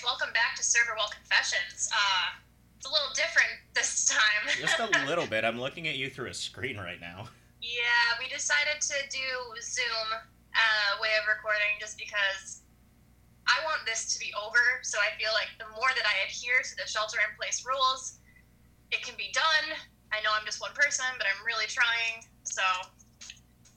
guys, welcome back to Server Well Confessions. Uh, it's a little different this time. Just a little bit. I'm looking at you through a screen right now. Yeah, we decided to do Zoom uh, way of recording just because I want this to be over. So I feel like the more that I adhere to the shelter in place rules, it can be done. I know I'm just one person, but I'm really trying. So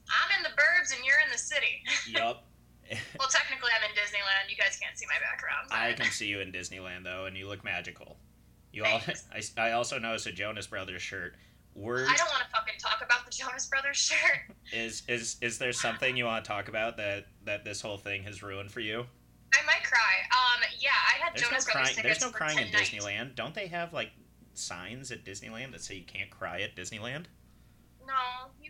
I'm in the burbs and you're in the city. Yup. well, technically, I'm in Disneyland. You guys can't see my background. but- I can see you in Disneyland though, and you look magical. You all. I, I also noticed a Jonas Brothers shirt. Word I don't want to fucking talk about the Jonas Brothers shirt. is is is there something you want to talk about that that this whole thing has ruined for you? I might cry. Um, yeah, I had There's no Jonas crying. Brothers There's tickets no crying in. Disneyland. Don't they have like signs at Disneyland that say you can't cry at Disneyland? No,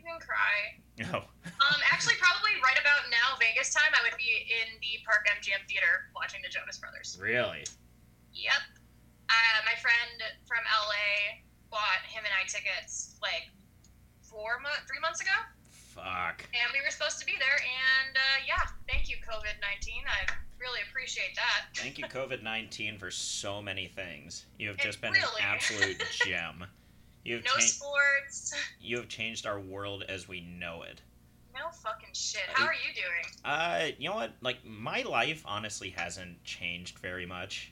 you can cry. No. Um, actually, probably right about now, Vegas time, I would be in the Park MGM theater watching the Jonas Brothers. Really? Yep. Uh, my friend from LA bought him and I tickets like four months, three months ago, Fuck. and we were supposed to be there. And uh, yeah, thank you, COVID nineteen. I really appreciate that. Thank you, COVID nineteen, for so many things. You have It just been really- an absolute gem. You have No changed. sports. You have changed our world as we know it. No fucking shit. How are you doing? Uh, you know what? Like my life honestly hasn't changed very much.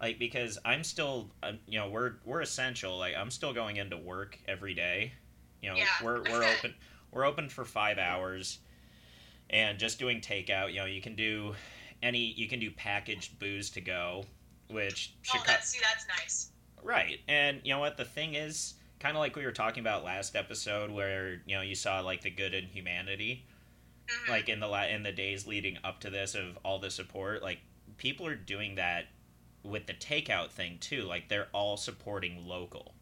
Like because I'm still, um, you know, we're we're essential. Like I'm still going into work every day. You know, Yeah. we're we're open we're open for five hours, and just doing takeout. You know, you can do any you can do packaged booze to go, which Oh, Chicago. that's see, that's nice. Right. And you know what? The thing is, kind of like we were talking about last episode, where you know you saw like the good in humanity, Mhm. like in the la- in the days leading up to this of all the support. Like people are doing that with the takeout thing too. Like they're all supporting local.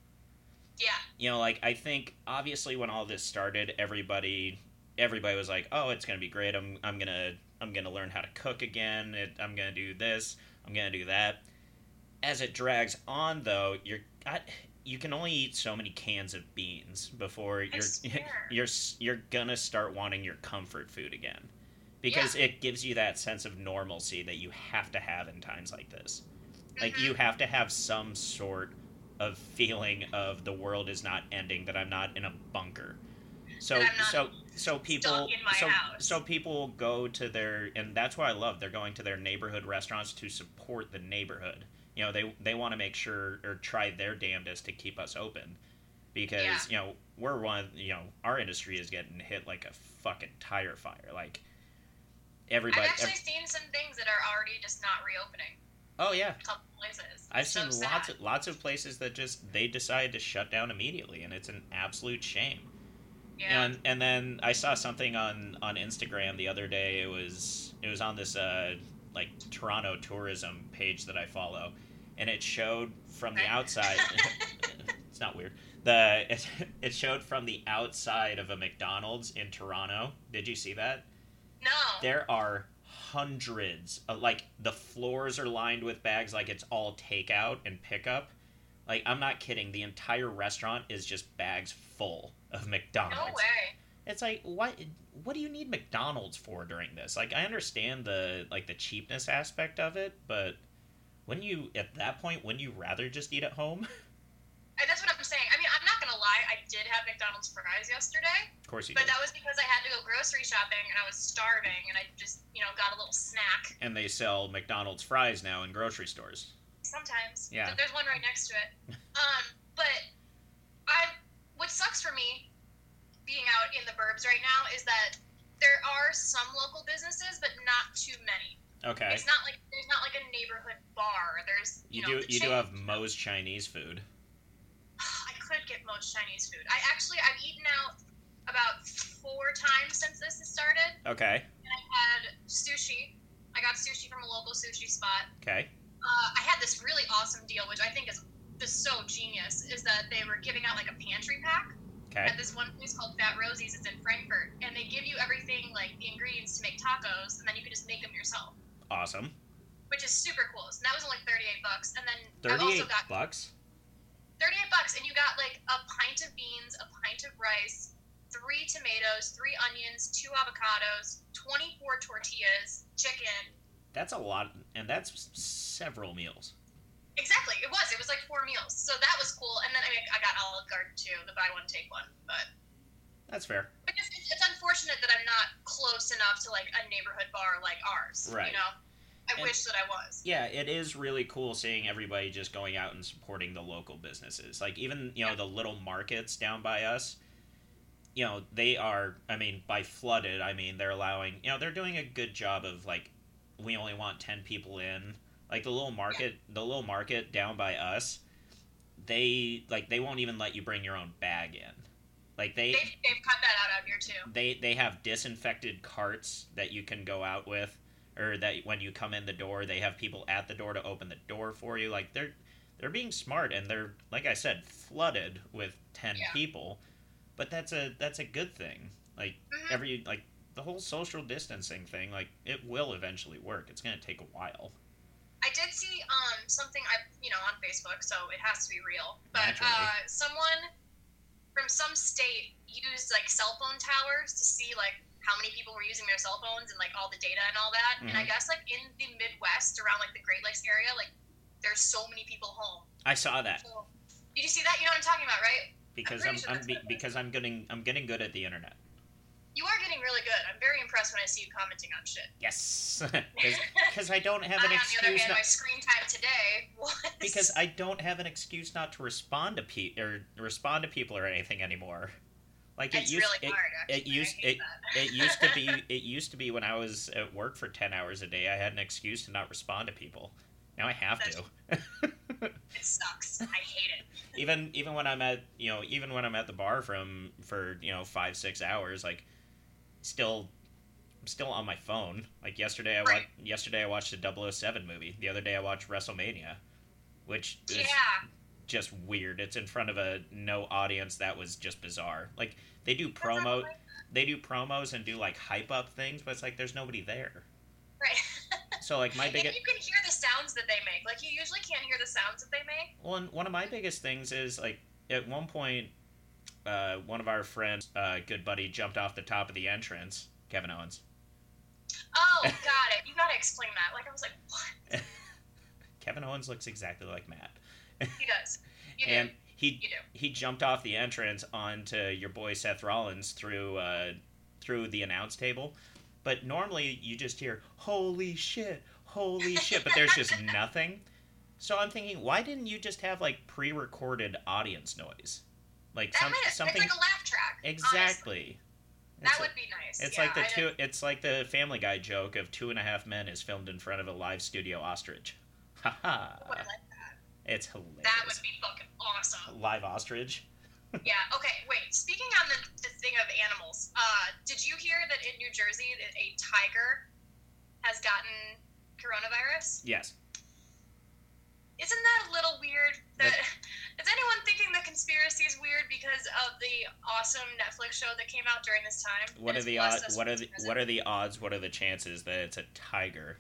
yeah, You know, like I think obviously when all this started, everybody everybody was like, "Oh, it's gonna be great. I'm I'm gonna I'm gonna learn how to cook again. It, I'm gonna do this. I'm gonna do that." As it drags on, though, you're I, you can only eat so many cans of beans before you're you're you're gonna start wanting your comfort food again because it gives you that sense of normalcy that you have to have in times like this. Like Mhm. you have to have some sort of feeling of the world is not ending, that I'm not in a bunker. So That I'm not so so people stuck in my so house. so people go to their and that's what I love. They're going to their neighborhood restaurants to support the neighborhood. You know, they they want to make sure or try their damnedest to keep us open. Because, Yeah. you know, we're one you know, our industry is getting hit like a fucking tire fire. Like everybody I've actually seen some things that are already just not reopening. Oh yeah. A couple places. I've It's so seen lots sad. of lots of places that just they decided to shut down immediately, and it's an absolute shame. Yeah. And and then I saw something on on Instagram the other day. It was it was on this uh like Toronto tourism page that I follow, and it showed from the outside. it's not weird. The it, it showed from the outside of a McDonald's in Toronto. Did you see that? no. There are hundreds of like the floors are lined with bags like it's all takeout and pickup. Like I'm not kidding, the entire restaurant is just bags full of McDonald's. no way. It's like what what do you need McDonald's for during this? Like I understand the like the cheapness aspect of it, but wouldn't you at that point wouldn't you rather just eat at home? And that's what I'm saying. I mean, I'm not gonna lie. I did have McDonald's fries yesterday, Of course you but do. that was because I had to go grocery shopping and I was starving, and I just, you know, got a little snack. And they sell McDonald's fries now in grocery stores. Sometimes. Yeah. But there's one right next to it. Um, but I, what sucks for me, being out in the burbs right now, is that there are some local businesses, but not too many. Okay. It's not like there's not like a neighborhood bar. There's You, you, know, do the you do have Moe's Chinese food. I could get most Chinese food. I actually I've eaten out about four times since this has started, Okay. and I had sushi. I got sushi from a local sushi spot. Okay. Uh, I had this really awesome deal, which I think is just so genius. Is that they were giving out like a pantry pack Okay. at this one place called Fat Rosie's. It's in Frankfort, and they give you everything like the ingredients to make tacos, and then you can just make them yourself, Awesome. which is super cool. So that was only thirty eight bucks, and then I've also got bucks. 38 bucks and you got like a pint of beans a pint of rice three tomatoes three onions two avocados 24 tortillas chicken that's a lot, and that's several meals. Exactly, it was. It was like four meals, so that was cool. And then I, mean, I got Olive Garden too, the buy one take one. But that's fair. But it's, it's, unfortunate that I'm not close enough to like a neighborhood bar like ours. Right. You know, I And- wish that I was. Yeah, it is really cool seeing everybody just going out and supporting the local businesses. Like even you know the little markets down by us. You know they are. I mean, by flooded, I mean they're allowing. You know they're doing a good job of like, we only want ten people in. Like the little market, the little market down by us, they like they won't even let you bring your own bag in. Like they They've, they've cut that out out here too. they they have disinfected carts that you can go out with or that when you come in the door they have people at the door to open the door for you like they're they're being smart and they're like i said flooded with 10 Yeah. people but that's a that's a good thing like Mhm. every like the whole social distancing thing like it will eventually work it's going to take a while I did see um something I you know on Facebook, so it has to be real. But uh, someone from some state used like cell phone towers to see like how many people were using their cell phones and like all the data and all that. And I Mhm. guess like in the Midwest around like the Great Lakes area, like there's so many people home. i saw that So, did you see that? You know what I'm talking about, right? because pretty i'm, sure I'm be, what it is. because i'm getting i'm getting good at the internet You are getting really good. I'm very impressed when I see you commenting on shit. yes because i don't have I, an on the other excuse hand, not my screen time today was because I don't have an excuse not to respond to pe- or respond to people or anything anymore. Like it used really it, hard. Actually. it used I hate that. it used to be it used to be when I was at work for 10 hours a day I had an excuse to not respond to people. Now I have to. It sucks. I hate it. even even when I'm at, you know, even when I'm at the bar from for, you know, 5 6 hours like still I'm still on my phone. Like yesterday I Right. watched yesterday I watched a 007 movie. The other day I watched WrestleMania, which is Yeah. just weird. It's in front of a no audience. That was just bizarre. Like they do promo, they do promos and do like hype up things, but it's like there's nobody there. Right. So like my and biggest, you can hear the sounds that they make. Like you usually can't hear the sounds that they make. one one of my biggest things is like at one point, uh, one of our friends, uh, good buddy, jumped off the top of the entrance. Kevin Owens. Oh, got it. You gotta explain that. Like I was like, what? Kevin Owens looks exactly like Matt, He does. You do. and he You do. he jumped off the entrance onto your boy Seth Rollins through uh, through the announce table. But normally you just hear "Holy shit, holy shit," but there's just nothing. So I'm thinking, why didn't you just have like pre-recorded audience noise, like some, something It's like a laugh track. exactly? That would be nice. it's yeah, like the I two. didn't- It's like the Family Guy joke of Two and a Half Men is filmed in front of a live studio ostrich. Ha ha! Like. It's hilarious. That would be fucking awesome. live ostrich. Yeah. Okay. Wait. Speaking on the, the thing of animals, uh, did you hear that in New Jersey that a tiger has gotten coronavirus? Yes. Isn't that a little weird? That, is anyone thinking the conspiracy is weird because of the awesome Netflix show that came out during this time? What are the odds? What are the what are the odds? What are the chances that it's a tiger?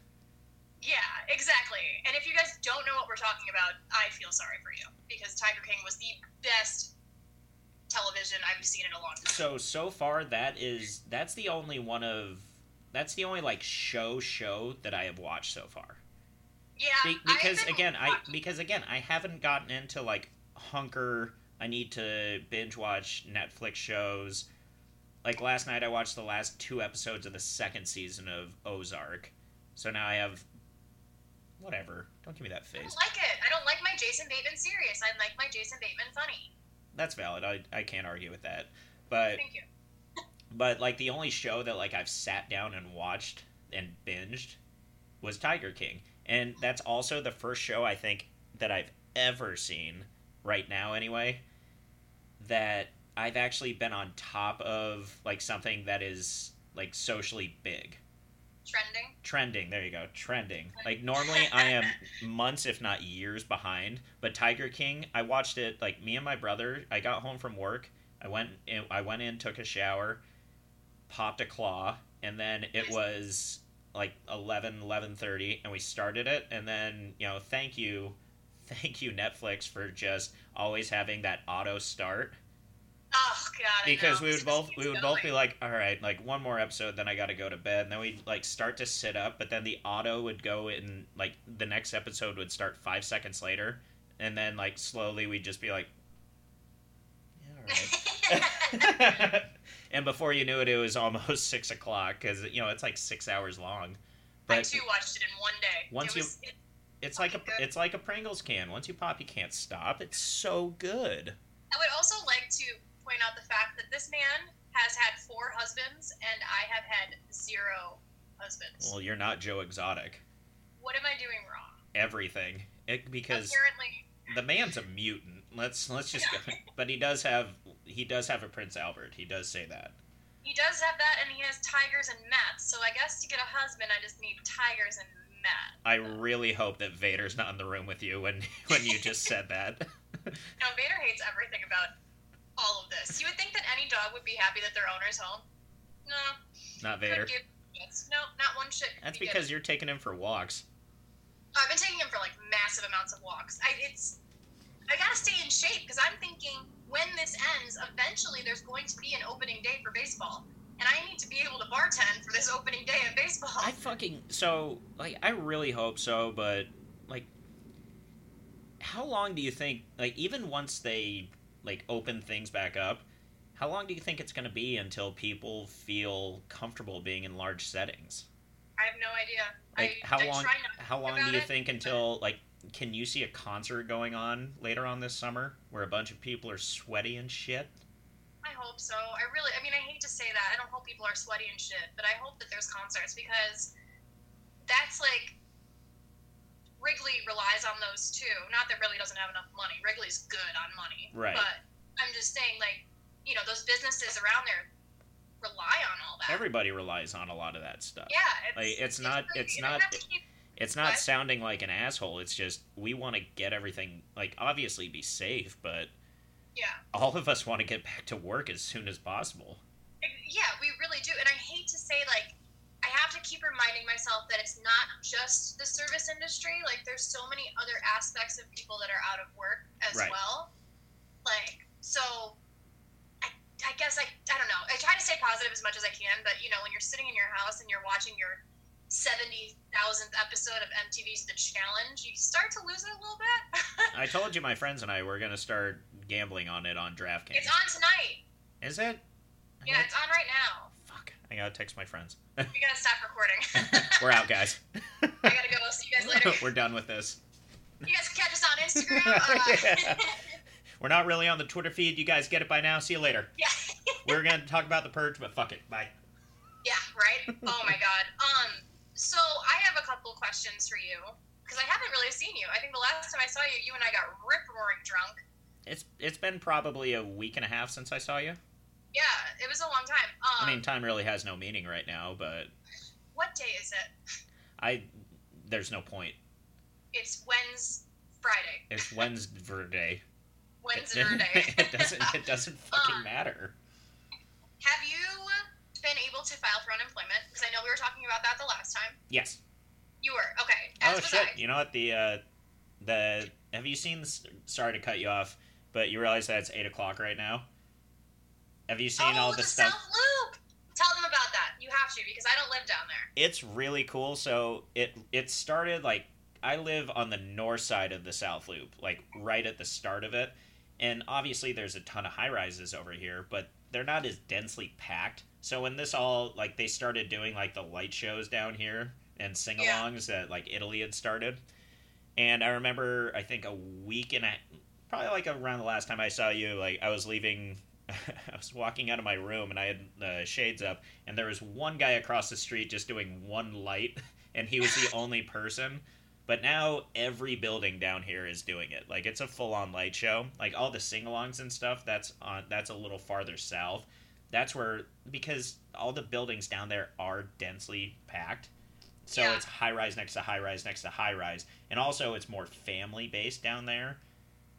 Yeah, exactly. And if you guys don't know what we're talking about, I feel sorry for you because Tiger King was the best television I've seen in a long time. So so far that is that's the only one of that's the only like show show that I have watched so far. Yeah, Be- because haven't again, I because again, I haven't gotten into like hunker. I need to binge watch Netflix shows. Like last night, I watched the last two episodes of the second season of Ozark. So now I have whatever. Don't give me that face. I don't like it. I don't like my Jason Bateman serious. I like my Jason Bateman funny. That's valid. I I can't argue with that. But Thank you. but like the only show that like I've sat down and watched and binged was Tiger King, and that's also the first show I think that I've ever seen right now anyway that I've actually been on top of like something that is like socially big. Trending. trending. There you go. Trending. Like normally i am months if not years behind but tiger king i watched it like me and my brother i got home from work i went in, i went in took a shower popped a claw and then it was like 11 11.30 and we started it and then you know thank you thank you netflix for just always having that auto start Oh god. Because we would both we would both be like, all right, like one more episode, then I got to go to bed. And then we'd like start to sit up, but then the auto would go in like the next episode would start five seconds later, and then like slowly we'd just be like, yeah, all right. and before you knew it, it was almost six o'clock because you know it's like six hours long. I too watched it in one day. Once it you- was, it, it's like a Good. it's like a Pringles can. Once you pop, you can't stop. It's so good. I would also like to point out the fact that this man has had four husbands, and I have had zero husbands. Well, you're not Joe Exotic. what am I doing wrong? Everything. It, because Apparently, the man's a mutant. Let's let's just go. But he does have he does have a Prince Albert. He does say that. he does have that, and he has tigers and mats. So I guess to get a husband, I just need tigers and mats. I really hope that Vader's not in the room with you when when you just said that. No, Vader hates everything about all of this. You would think that any dog would be happy that their owner's home. No, not Vader. give. No, not one shit. That's be because you're taking him for walks. I've been taking him for like massive amounts of walks. I it's I gotta stay in shape because I'm thinking when this ends, eventually there's going to be an opening day for baseball, and I need to be able to bartend for this opening day of baseball. I fucking so like I really hope so, but like how long do you think like even once they like open things back up, how long do you think it's going to be until people feel comfortable being in large settings? I have no idea. Like I, how I long how long do you it, think until like can you see a concert going on later on this summer where a bunch of people are sweaty and shit? I hope so. I really, I mean, I hate to say that. I don't hope people are sweaty and shit, but I hope that there's concerts because that's like Wrigley relies on those too. Not that Wrigley doesn't have enough money. Wrigley's good on money, Right. But I'm just saying, like, you know, those businesses around there rely on all that. Everybody relies on a lot of that stuff. yeah, it's, Like, it's not- really- it's not- have to keep- It's not What? sounding like an asshole. It's just we want to get everything like obviously be safe, but yeah, all of us want to get back to work as soon as possible. yeah, we really do. And I hate to say, like, I have to keep reminding myself that it's not just the service industry. Like, there's so many other aspects of people that are out of work as Right. well. Like, so I, I guess I, I don't know. I try to stay positive as much as I can, but you know, when you're sitting in your house and you're watching your 70,000th episode of MTV's The Challenge, you start to lose it a little bit. I told you my friends and I were gonna start gambling on it on DraftKings. it's on tonight. Is it? I Yeah, it's on right now. Fuck. I gotta text my friends. We gotta stop recording. we're out, guys. I gotta go. See you guys later. we're done with this. You guys can catch us on Instagram. Uh, Yeah. We're not really on the Twitter feed. You guys get it by now. See you later. yeah. We're gonna talk about the purge, but fuck it. Bye. Yeah, right? Oh my god. Um, so I have a couple questions for you. Because I haven't really seen you. I think the last time I saw you, you and I got rip roaring drunk. It's it's been probably a week and a half since I saw you. Yeah, it was a long time. Um, I mean, time really has no meaning right now, but what day is it? I there's no point. It's Wednesday, Friday. It's Wednesday. Wednesday. it doesn't it doesn't fucking Um, matter. have you been able to file for unemployment? Because I know we were talking about that the last time. Yes. You were. Okay. As oh shit! I. You know what? The uh, the have you seen? This, sorry to cut you off, but you realize that it's eight o'clock right now. Have you seen oh, all the the stuff? South Loop. Tell them about that. You have to because I don't live down there. It's really cool. So it it started like I live on the north side of the South Loop, like right at the start of it, and obviously there's a ton of high rises over here, but they're not as densely packed. So when this all like they started doing like the light shows down here and sing-alongs that like Italy had started, and I remember I think a week and a probably like around the last time I saw you, like I was leaving. I was walking out of my room and I had the shades up, and there was one guy across the street just doing one light, and he was the only person. But now every building down here is doing it. Like it's a full-on light show. Like all the sing-alongs and stuff. That's on. That's a little farther south. That's where because all the buildings down there are densely packed. So Yeah. it's high rise next to high rise next to high rise, and also it's more family based down there.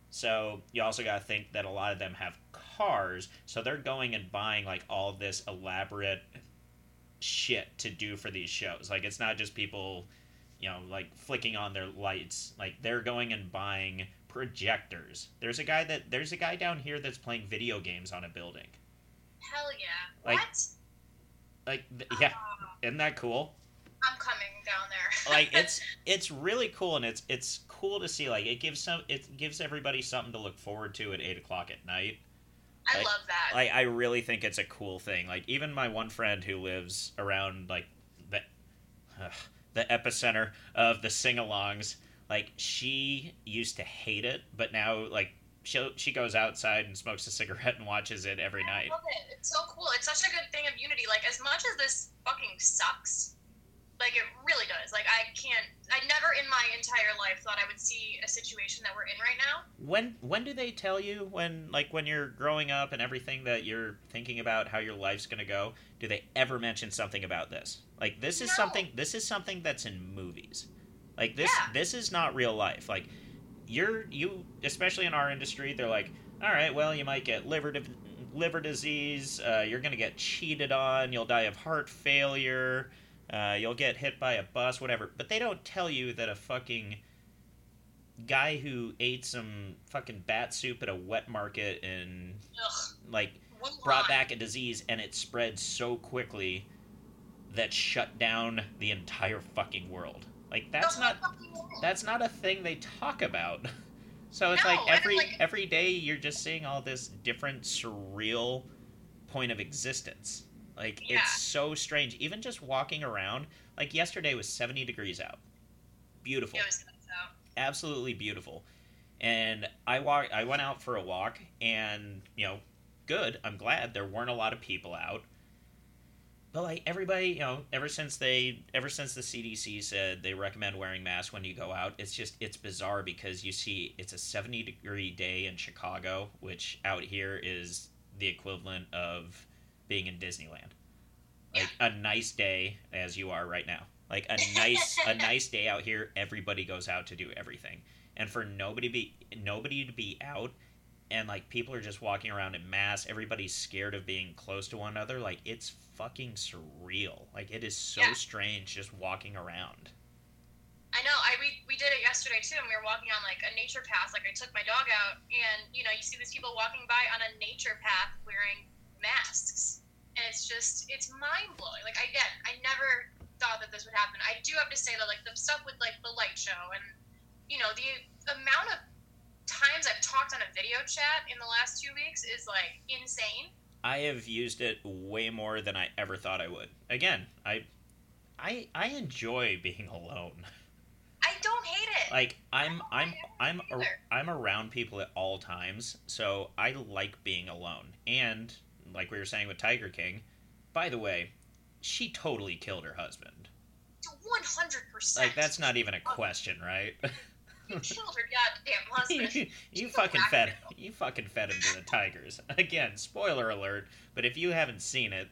So you also got to think that a lot of them have cars, so they're going and buying like all this elaborate shit to do for these shows. Like it's not just people, you know, like flicking on their lights. Like they're going and buying projectors. There's a guy that there's a guy down here that's playing video games on a building. Hell yeah! Like- what? Like th- yeah, Ah, isn't that cool? I'm coming down there. Like it's it's really cool and it's it's cool to see. Like it gives some it gives everybody something to look forward to at eight o'clock at night. I love that. Like I really think it's a cool thing. Like even my one friend who lives around like the ugh, the epicenter of the sing-alongs, like she used to hate it, but now like she she goes outside and smokes a cigarette and watches it every night. I love it. It's so cool. It's such a good thing of unity. Like as much as this fucking sucks, like it really does. Like I can't. I never in my entire life thought I would see a situation that we're in right now. When when do they tell you when like when you're growing up and everything that you're thinking about how your life's going to go? Do they ever mention something about this? Like this is No. something this is something that's in movies. Like this Yeah. this is not real life. Like you're you especially in our industry they're like, "All right, well, you might get liver di- liver disease, uh, you're going to get cheated on, you'll die of heart failure, uh, you'll get hit by a bus, whatever." But they don't tell you that a fucking guy who ate some fucking bat soup at a wet market and Ugh. like brought back a disease and it spread so quickly that shut down the entire fucking world. Like that's not whole fucking world. that's not a thing they talk about. So it's No, like every like- every day you're just seeing all this different surreal point of existence. Like Yeah. it's so strange. Even just walking around, like yesterday was 70 degrees out. Beautiful It was nuts out. absolutely beautiful. And I walk I went out for a walk and, you know, good. I'm glad there weren't a lot of people out. But like everybody, you know, ever since they ever since the CDC said they recommend wearing masks when you go out, it's just it's bizarre because you see it's a 70 degree day in Chicago, which out here is the equivalent of being in Disneyland. Like a nice day as you are right now. Like a nice a nice day out here, everybody goes out to do everything. And for nobody be nobody to be out and like people are just walking around in mass, everybody's scared of being close to one another, like it's fucking surreal. Like it is so Yeah. strange just walking around. I know. I we, we did it yesterday too, and we were walking on like a nature path. Like I took my dog out, and you know, you see these people walking by on a nature path wearing masks, and it's just it's mind blowing. Like again, I never thought that this would happen. I do have to say that like the stuff with like the light show and you know the amount of times I've talked on a video chat in the last two weeks is like insane. I have used it way more than I ever thought I would. Again, I I I enjoy being alone. I don't hate it. Like I'm I'm I'm ar- I'm around people at all times, so I like being alone. And like we were saying with Tiger King, by the way, she totally killed her husband. One hundred percent. Like that's not even a oh. question, right? You killed her goddamn husband. you fucking fed you fucking fed him to the tigers. Again, spoiler alert, but if you haven't seen it,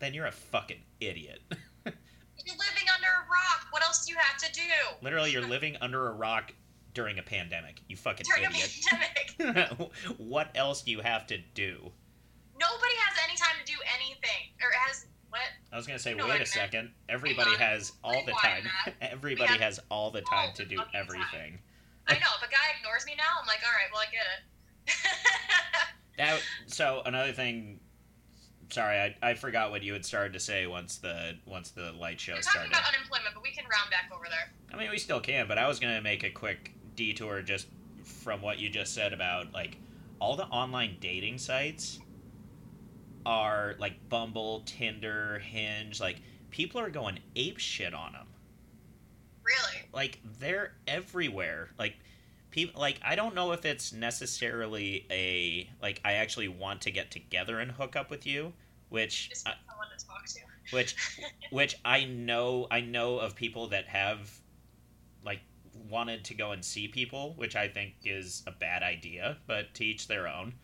then you're a fucking idiot. You're living under a rock. What else do you have to do? Literally, you're living under a rock during a pandemic. You fucking During a idiot. pandemic. what else do you have to do? Nobody has any time to do anything. Or has what? I was gonna say, know wait a second. Everybody has all the time. Everybody has all the time to do everything. I know, if a guy ignores me now, I'm like, all right, well, I get it. That so another thing. Sorry, I, I forgot what you had started to say once the once the light show We're talking started. about unemployment, but we can round back over there. I mean, we still can, but I was gonna make a quick detour just from what you just said about like all the online dating sites are like Bumble, Tinder, Hinge. Like people are going ape shit on them. Really? Like they're everywhere. Like people like I don't know if it's necessarily a like I actually want to get together and hook up with you, which Just I, someone to talk to. which which I know I know of people that have like wanted to go and see people, which I think is a bad idea, but to each their own.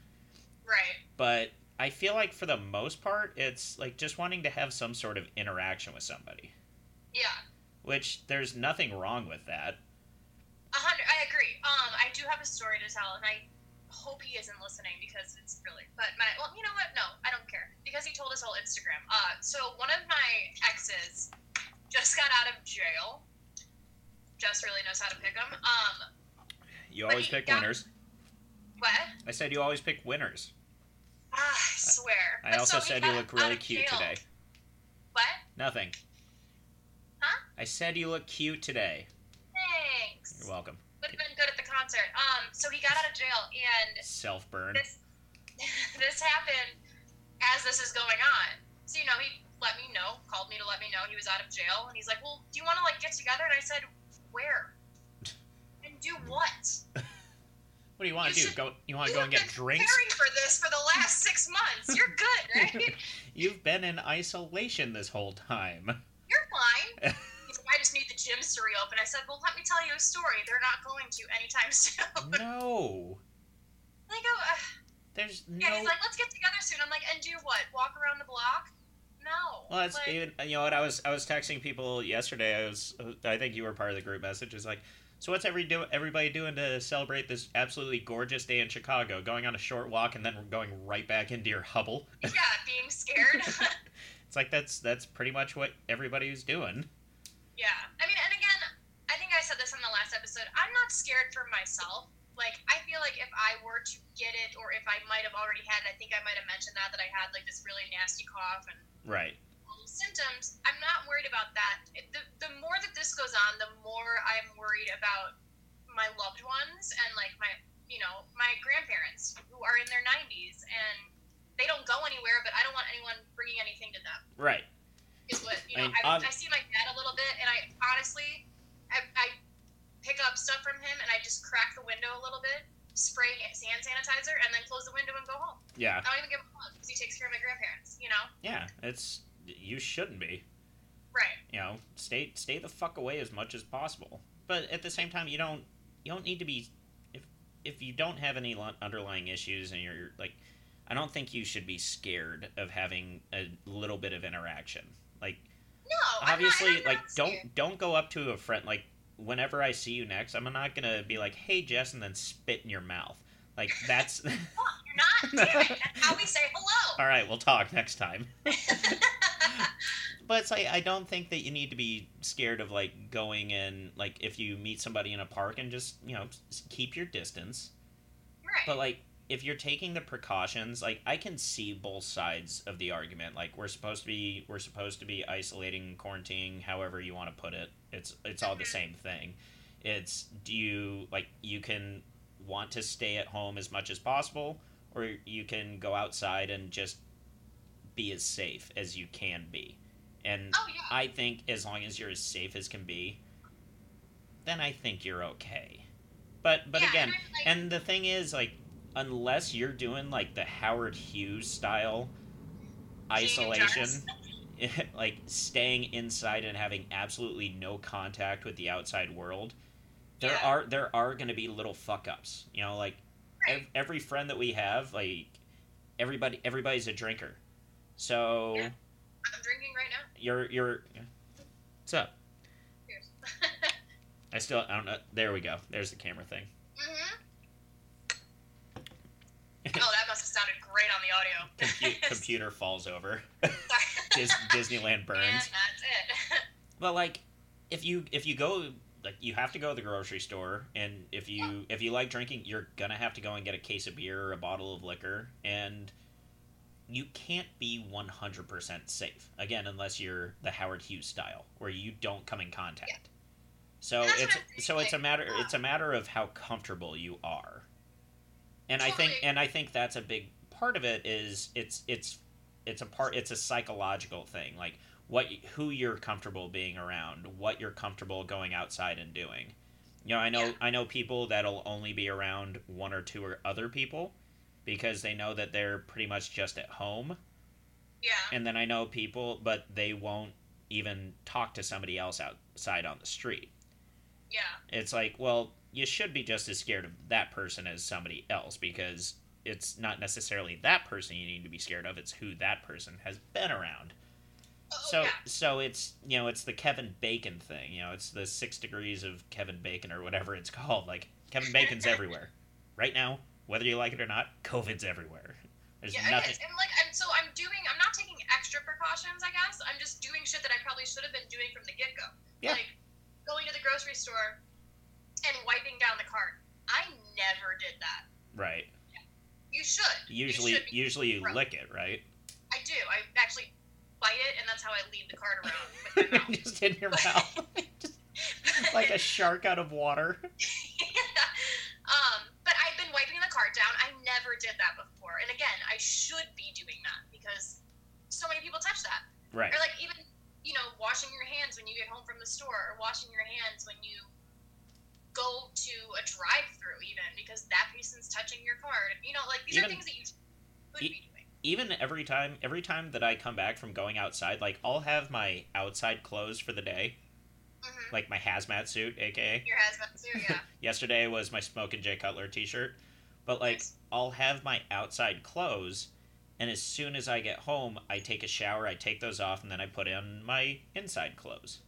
Right. But I feel like for the most part it's like just wanting to have some sort of interaction with somebody, Yeah. which there's nothing wrong with that. A hundred. I agree. Um, I do have a story to tell, and I hope he isn't listening because it's really. But my, well, you know what? No, I don't care because he told us all Instagram. Uh, so one of my exes just got out of jail, Jess really knows how to pick them. Um, You always pick got- winners. what? I said you always pick winners. Ah, I swear. I But also so said you look really cute jail. today. What? Nothing. Huh? I said you look cute today. Thanks. You're welcome. Would have been good at the concert. Um, so he got out of jail, and Self burn. this this happened as this is going on. So you know, he let me know, called me to let me know he was out of jail, and he's like, "Well, do you want to like get together?" And I said, "Where?" And do what? What do you want to do? Go. You want to go and get been drinks? Preparing for this for the last six months. You're good, right? You've been in isolation this whole time. You're fine. I just need the gyms to reopen. I said, Well, let me tell you a story. They're not going to anytime soon. no. I go, "Ugh." There's yeah, no. he's like, Let's get together soon. I'm like, And do what? Walk around the block? No. Well, that's like, even. You know what? I was I was texting people yesterday. I was. I think you were part of the group message. It's like, so what's every do everybody doing to celebrate this absolutely gorgeous day in Chicago? Going on a short walk and then going right back into your hubble. yeah, being scared. It's like that's that's pretty much what everybody's doing. yeah. I mean, and again, I think I said this in the last episode. I'm not scared for myself. Like, I feel like if I were to get it, or if I might have already had it, I think I might have mentioned that, that I had like this really nasty cough and Right. symptoms, I'm not worried about that. The, the more that this goes on, the more I'm worried about my loved ones and like my, you know, my grandparents who are in their 90s and they don't go anywhere, but I don't want anyone bringing anything to them. Right. Is what you I know. mean, I, I see my dad a little bit, and I honestly, I, I pick up stuff from him and I just crack the window a little bit, spray hand sanitizer, and then close the window and go home. Yeah. I don't even give him a hug because he takes care of my grandparents. You know. Yeah. It's you shouldn't be. Right. You know, stay stay the fuck away as much as possible. But at the same time, you don't you don't need to be if if you don't have any underlying issues and you're like I don't think you should be scared of having a little bit of interaction. Like No. I'm obviously not, I'm like scared. don't don't go up to a friend like whenever I see you next, I'm not going to be like, "Hey Jess," and then spit in your mouth. Like that's oh, You're not. Damn it. That's how we say hello. All right, we'll talk next time. But it's like I don't think that you need to be scared of like going in like if you meet somebody in a park and just you know keep your distance. right. But like if you're taking the precautions, like I can see both sides of the argument. Like we're supposed to be we're supposed to be isolating, quarantining, however you want to put it. It's it's all the Mhm. same thing. It's do you like you can want to stay at home as much as possible or you can go outside and just be as safe as you can be. And oh yeah. I think as long as you're as safe as can be, then I think you're okay. But but Yeah, again, and like- and the thing is like unless you're doing like the Howard Hughes style isolation, like staying inside and having absolutely no contact with the outside world, there Yeah. are there are going to be little fuck ups. You know, like Right. ev- every friend that we have, like everybody everybody's a drinker. So Yeah. I'm drinking right now. you're you're what's up? I still I don't know. There we go. There's the camera thing. hmm Oh, that must have sounded great on the audio. Compu- computer falls over. Dis- Disneyland burns. And that's it. But like, if you if you go like you have to go to the grocery store, and if you if you like drinking, you're gonna have to go and get a case of beer or a bottle of liquor, and you can't be one hundred percent safe again unless you're the Howard Hughes style, where you don't come in contact. So that's it's what I'm saying, so it's a matter it's a matter of how comfortable you are, and I think and I think that's a big part of it is it's it's it's a part it's a psychological thing like what who you're comfortable being around, what you're comfortable going outside and doing. You know, I know Yeah. I know people that'll only be around one or two or other people because they know that they're pretty much just at home. Yeah. And then I know people but they won't even talk to somebody else outside on the street. Yeah. It's like, well, you should be just as scared of that person as somebody else because it's not necessarily that person you need to be scared of, it's who that person has been around. Oh, So yeah. so it's you know it's the Kevin Bacon thing. You know it's the six degrees of Kevin Bacon or whatever it's called. Like Kevin Bacon's everywhere right now, whether you like it or not. COVID's everywhere. There's yeah, nothing. it is. And like, and so I'm doing. I'm not taking extra precautions. I guess I'm just doing shit that I probably should have been doing from the get go. Yeah. Like, going to the grocery store and wiping down the cart. I never did that. Right. You should. Usually, you should usually you lick it, right? I do. I actually bite it, and that's how I leave the cart around with my mouth. Just in your mouth, Just like a shark out of water. um, but I've been wiping the cart down. I never did that before, and again, I should be doing that because so many people touch that. Right. Or like even you know washing your hands when you get home from the store, or washing your hands when you go to a drive-through, even because that person's touching your card. You know, like these Even- are things that you could e- be doing. Even every time, every time that I come back from going outside, like I'll have my outside clothes for the day, hmm like my hazmat suit, aka. Your hazmat suit, yeah. Yesterday was my Smokin' Jay Cutler T-shirt, but like Nice. I'll have my outside clothes, and as soon as I get home, I take a shower, I take those off, and then I put in my inside clothes.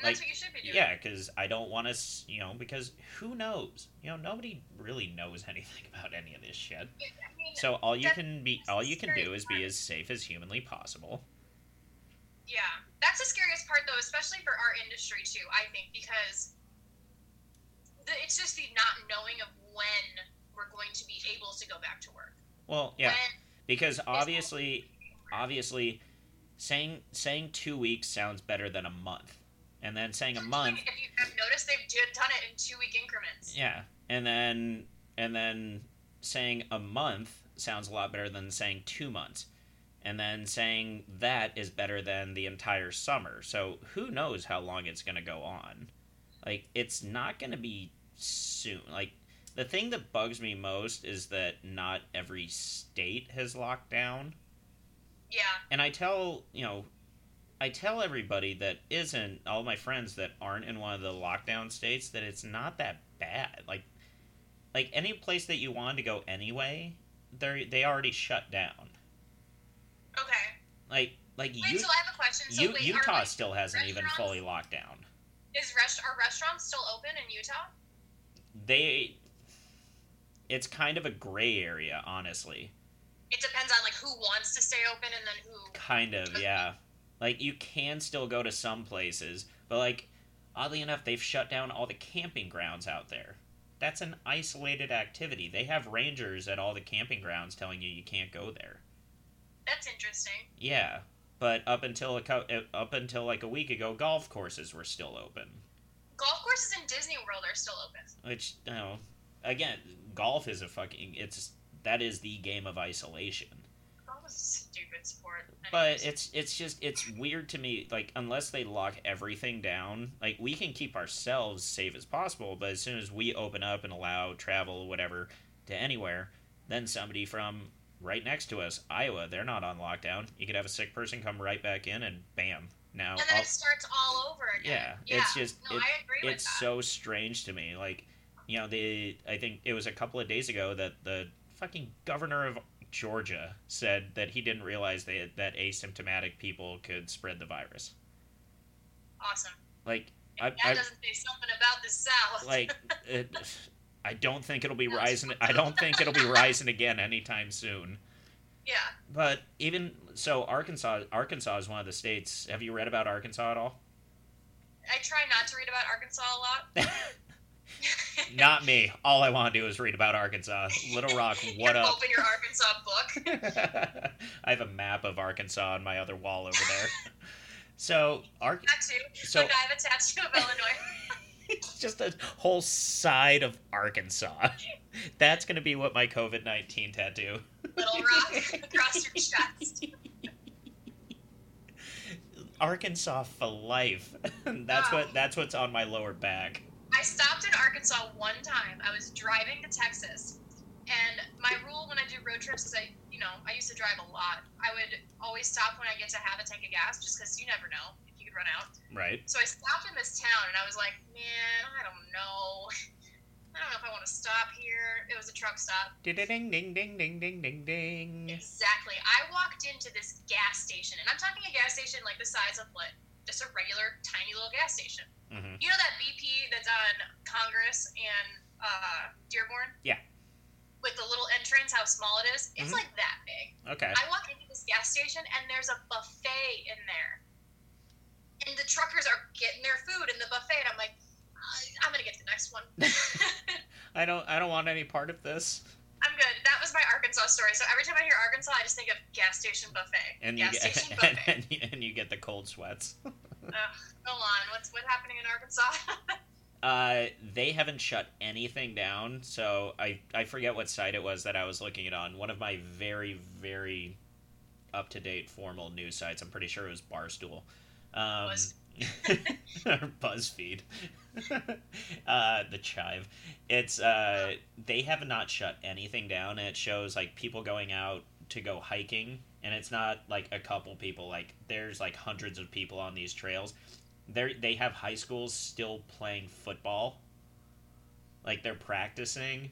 Yeah, that's Like, what you should be doing. Yeah, because I don't want to, you know, because who knows? You know, nobody really knows anything about any of this shit. I mean, So all you can be, all you can do is be as safe as humanly possible. Yeah, that's the scariest part, though, especially for our industry too. I think because the, it's just the not knowing of when we're going to be able to go back to work. Well, yeah, When, because obviously, obviously, saying saying two weeks sounds better than a month, and then saying a month, If you have noticed, they've done it in two week increments. yeah, and then and then saying a month sounds a lot better than saying two months. And then saying that is better than the entire summer. So who knows how long it's going to go on? Like, it's not going to be soon. Like, the thing that bugs me most is that not every state has locked down. Yeah, And I tell, you know, I tell everybody that isn't, all my friends that aren't in one of the lockdown states, that it's not that bad. Like, like any place that you wanted to go anyway, they they already shut down. okay. Like like Wait, you, so I have a question. So wait, Utah still hasn't even fully locked down. is rest- are restaurants still open in Utah? They it's kind of a gray area, honestly. It depends on like who wants to stay open and then who. Kind of, yeah. Like you can still go to some places, but like oddly enough, they've shut down all the camping grounds out there. That's an isolated activity. They have rangers at all the camping grounds telling you you can't go there. That's interesting. Yeah, but up until a co- uh, up until like a week ago, golf courses were still open. Golf courses in Disney World are still open. Which you know, again, golf is a fucking it's that is the game of isolation. Golf is a stupid sport. But it's it's just it's weird to me. Like unless they lock everything down, like we can keep ourselves safe as possible. But as soon as we open up and allow travel, whatever, to anywhere, then somebody from right next to us, Iowa, they're not on lockdown. You could have a sick person come right back in, and bam, now. and then all- it starts all over again. yeah, again. it's just no, it, I agree it's so strange to me. Like, you know, they I think it was a couple of days ago that the fucking governor of Georgia said that he didn't realize that that asymptomatic people could spread the virus. awesome. Like, If I- that I- doesn't say something about the South. like it, I don't think it'll be rising. I don't think it'll be rising again anytime soon. yeah. But even so, Arkansas Arkansas is one of the states. Have you read about Arkansas at all? I try not to read about Arkansas a lot. Not me. All I want to do is read about Arkansas. Little Rock, what up? Open your Arkansas book. I have a map of Arkansas on my other wall over there. So, Ar- Tattoo. So- Look, I have a tattoo of Illinois. just a whole side of Arkansas. That's going to be what my COVID 19 tattoo. Little rock across your chest. Arkansas for life. that's what that's what's on my lower back. I stopped in Arkansas one time. I was driving to Texas, and my rule when I do road trips is I, you know, I used to drive a lot. I would always stop when I get to have a tank of gas, just because you never know if you could run out. Right. So I stopped in this town, and I was like, man, I don't know. I don't know if I want to stop here. It was a truck stop. Ding ding ding ding ding ding ding ding. Exactly. I walked into this gas station, and I'm talking a gas station like the size of what? Just a regular tiny little gas station. Hmm You know that BP that's on Congress and uh, Dearborn? Yeah. With the little entrance, how small it is? It's Mhm. like that big. Okay. I walk into this gas station, and there's a buffet in there. and the truckers are getting their food in the buffet, and I'm like, "I- I'm gonna get the next one. I don't I don't want any part of this. I'm good. That was my Arkansas story. So every time I hear Arkansas, I just think of gas station buffet. And you gas get station buffet. and, you- and you get the cold sweats. Ugh, go on. What's what's happening in Arkansas? Uh, they haven't shut anything down, so I I forget what site it was that I was looking it on. One of my very very up to date formal news sites. I'm pretty sure it was Barstool. Um, Buzz- or BuzzFeed. uh, the Chive. It's uh, they have not shut anything down, and it shows like people going out to go hiking, and it's not like a couple people. Like there's like hundreds of people on these trails. They they have high schools still playing football. Like they're practicing.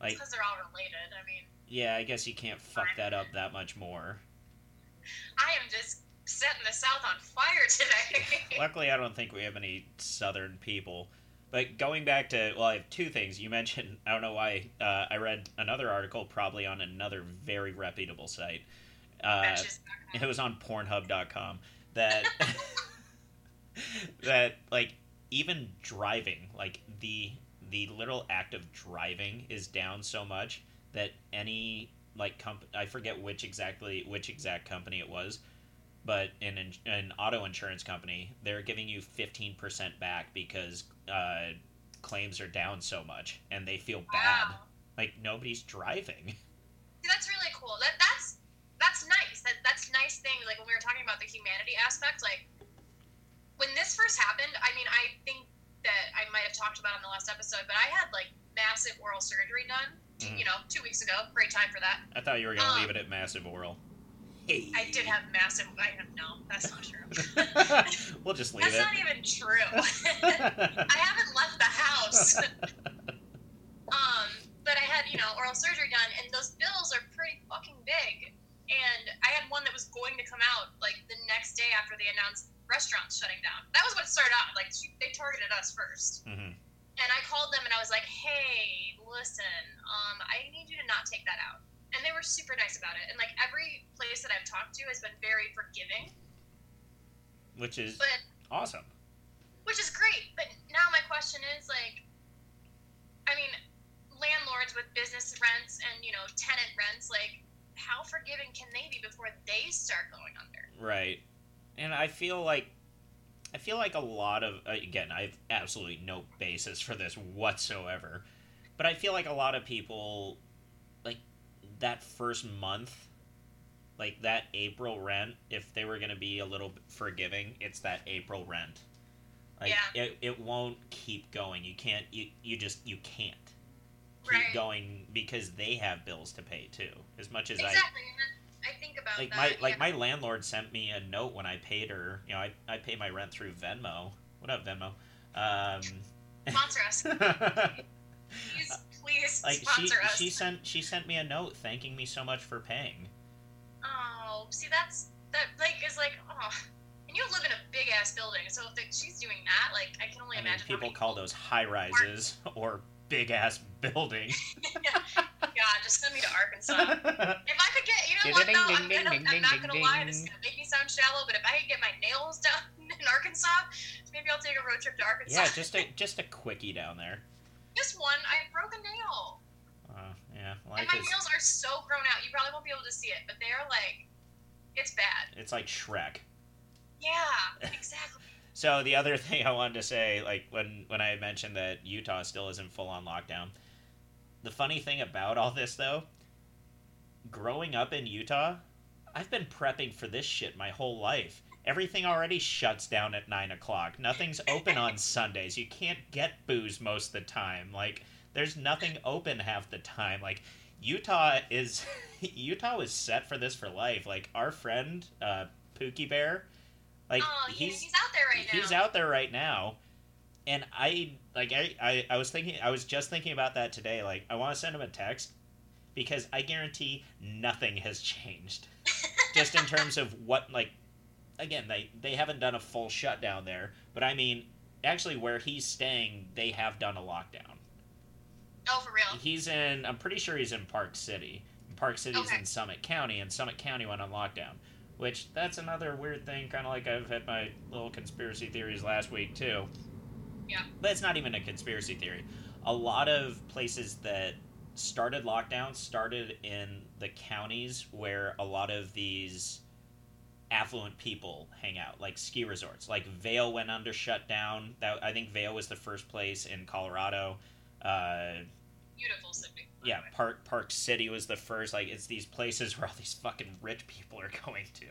Like because they're all related. I mean, yeah, I guess you can't fuck that up that much more. I am just setting the South on fire today. Luckily, I don't think we have any Southern people. But going back to, well, I have two things. You mentioned, I don't know why, uh, I read another article, probably on another very reputable site. Uh, it was on Pornhub.com that that like even driving, like the the literal act of driving is down so much that any like comp I forget which exactly which exact company it was, but in an, an auto insurance company, they're giving you 15% back because uh, claims are down so much and they feel bad. Like nobody's driving. See, that's really cool. That that's that's nice. That that's nice thing. Like when we were talking about the humanity aspect, like when this first happened, I mean, I think that I might have talked about it in the last episode, but I had like massive oral surgery done. Mhm. You know, two weeks ago. Great time for that. I thought you were going to Um, leave it at massive oral. Hey. I did have massive. I no, that's not true. we'll just leave That's it. That's not even true. I haven't left the house. um, but I had, you know, oral surgery done, and those bills are pretty fucking big. And I had one that was going to come out like the next day after they announced restaurants shutting down. That was what started out. Like she, they targeted us first, Mhm. and I called them and I was like, "Hey, listen, um, I need you to not take that out." And they were super nice about it. And like every place that I've talked to has been very forgiving. Which is But awesome. which is great. But now my question is like, I mean, landlords with business rents and you know tenant rents, like, how forgiving can they be before they start going under? Right. And I feel like I feel like a lot of uh, again, I have absolutely no basis for this whatsoever. But I feel like a lot of people like that first month like that April rent, if they were going to be a little forgiving, it's that April rent. Like Yeah. it, it won't keep going. You can't you, you just you can't keep Right. going because they have bills to pay too. As much as I Exactly. And I think about like that. my like yeah. my landlord sent me a note when I paid her. You know, I, I pay my rent through Venmo. What up, Venmo? Um, sponsor us, please, please like she sponsor us. she sent she sent me a note thanking me so much for paying. Oh, see, that's that like is like oh, and you live in a big ass building, so if the, she's doing that, like I can only I mean, imagine. how people call those high rises or big ass building. God, just send me to Arkansas. If I could get, you know what though, I'm, gonna, I'm not gonna lie, this is gonna make me sound shallow, but if I could get my nails done in Arkansas, maybe I'll take a road trip to Arkansas. yeah, just a just a quickie down there. Just one. I broke a nail, Uh, yeah, and my is nails are so grown out. You probably won't be able to see it, but they are like, it's bad. it's like Shrek. Yeah, exactly. So the other thing I wanted to say, like when when I mentioned that Utah still isn't full on lockdown, the funny thing about all this though, growing up in Utah, I've been prepping for this shit my whole life. Everything already shuts down at nine o'clock. Nothing's open on Sundays. You can't get booze most of the time. Like there's nothing open half the time. Like Utah is Utah was set for this for life. Like our friend uh, Pookie Bear, like oh, he's he's out there right now. he's out there right now and i like I, I i was thinking i was just thinking about that today like i want to send him a text because i guarantee nothing has changed just in terms of what like again they they haven't done a full shutdown there but i mean actually where he's staying they have done a lockdown Oh, for real. he's in i'm pretty sure he's in park city park city's Okay. in summit county and summit county went on lockdown Which that's another weird thing, kind of like I've had my little conspiracy theories last week too. Yeah. But it's not even a conspiracy theory. A lot of places that started lockdowns started in the counties where a lot of these affluent people hang out, like ski resorts. Like Vail went under shutdown. That I think Vail was the first place in Colorado. Uh, Beautiful city. Yeah. Park Park City was the first. Like it's these places where all these fucking rich people are going to,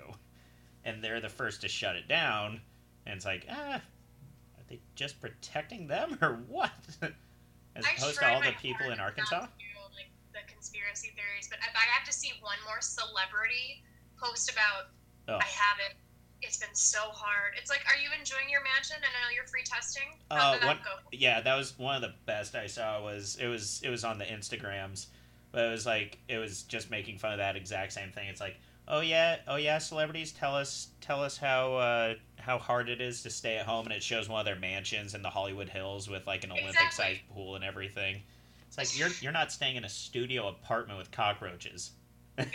and they're the first to shut it down. And it's like, ah, are they just protecting them or what? As opposed to all the people in Arkansas. not to do, like, the conspiracy theories, but if I have to see one more celebrity post about Oh. I haven't. It's been so hard. It's like, are you enjoying your mansion? And I know you're free testing. Uh, that yeah, that was one of the best I saw. Was it was it was on the Instagrams, but it was like it was just making fun of that exact same thing. It's like, oh yeah, oh yeah, celebrities tell us tell us how uh, how hard it is to stay at home, and it shows one of their mansions in the Hollywood Hills with like an Olympic sized pool and everything. It's like you're you're not staying in a studio apartment with cockroaches. Right.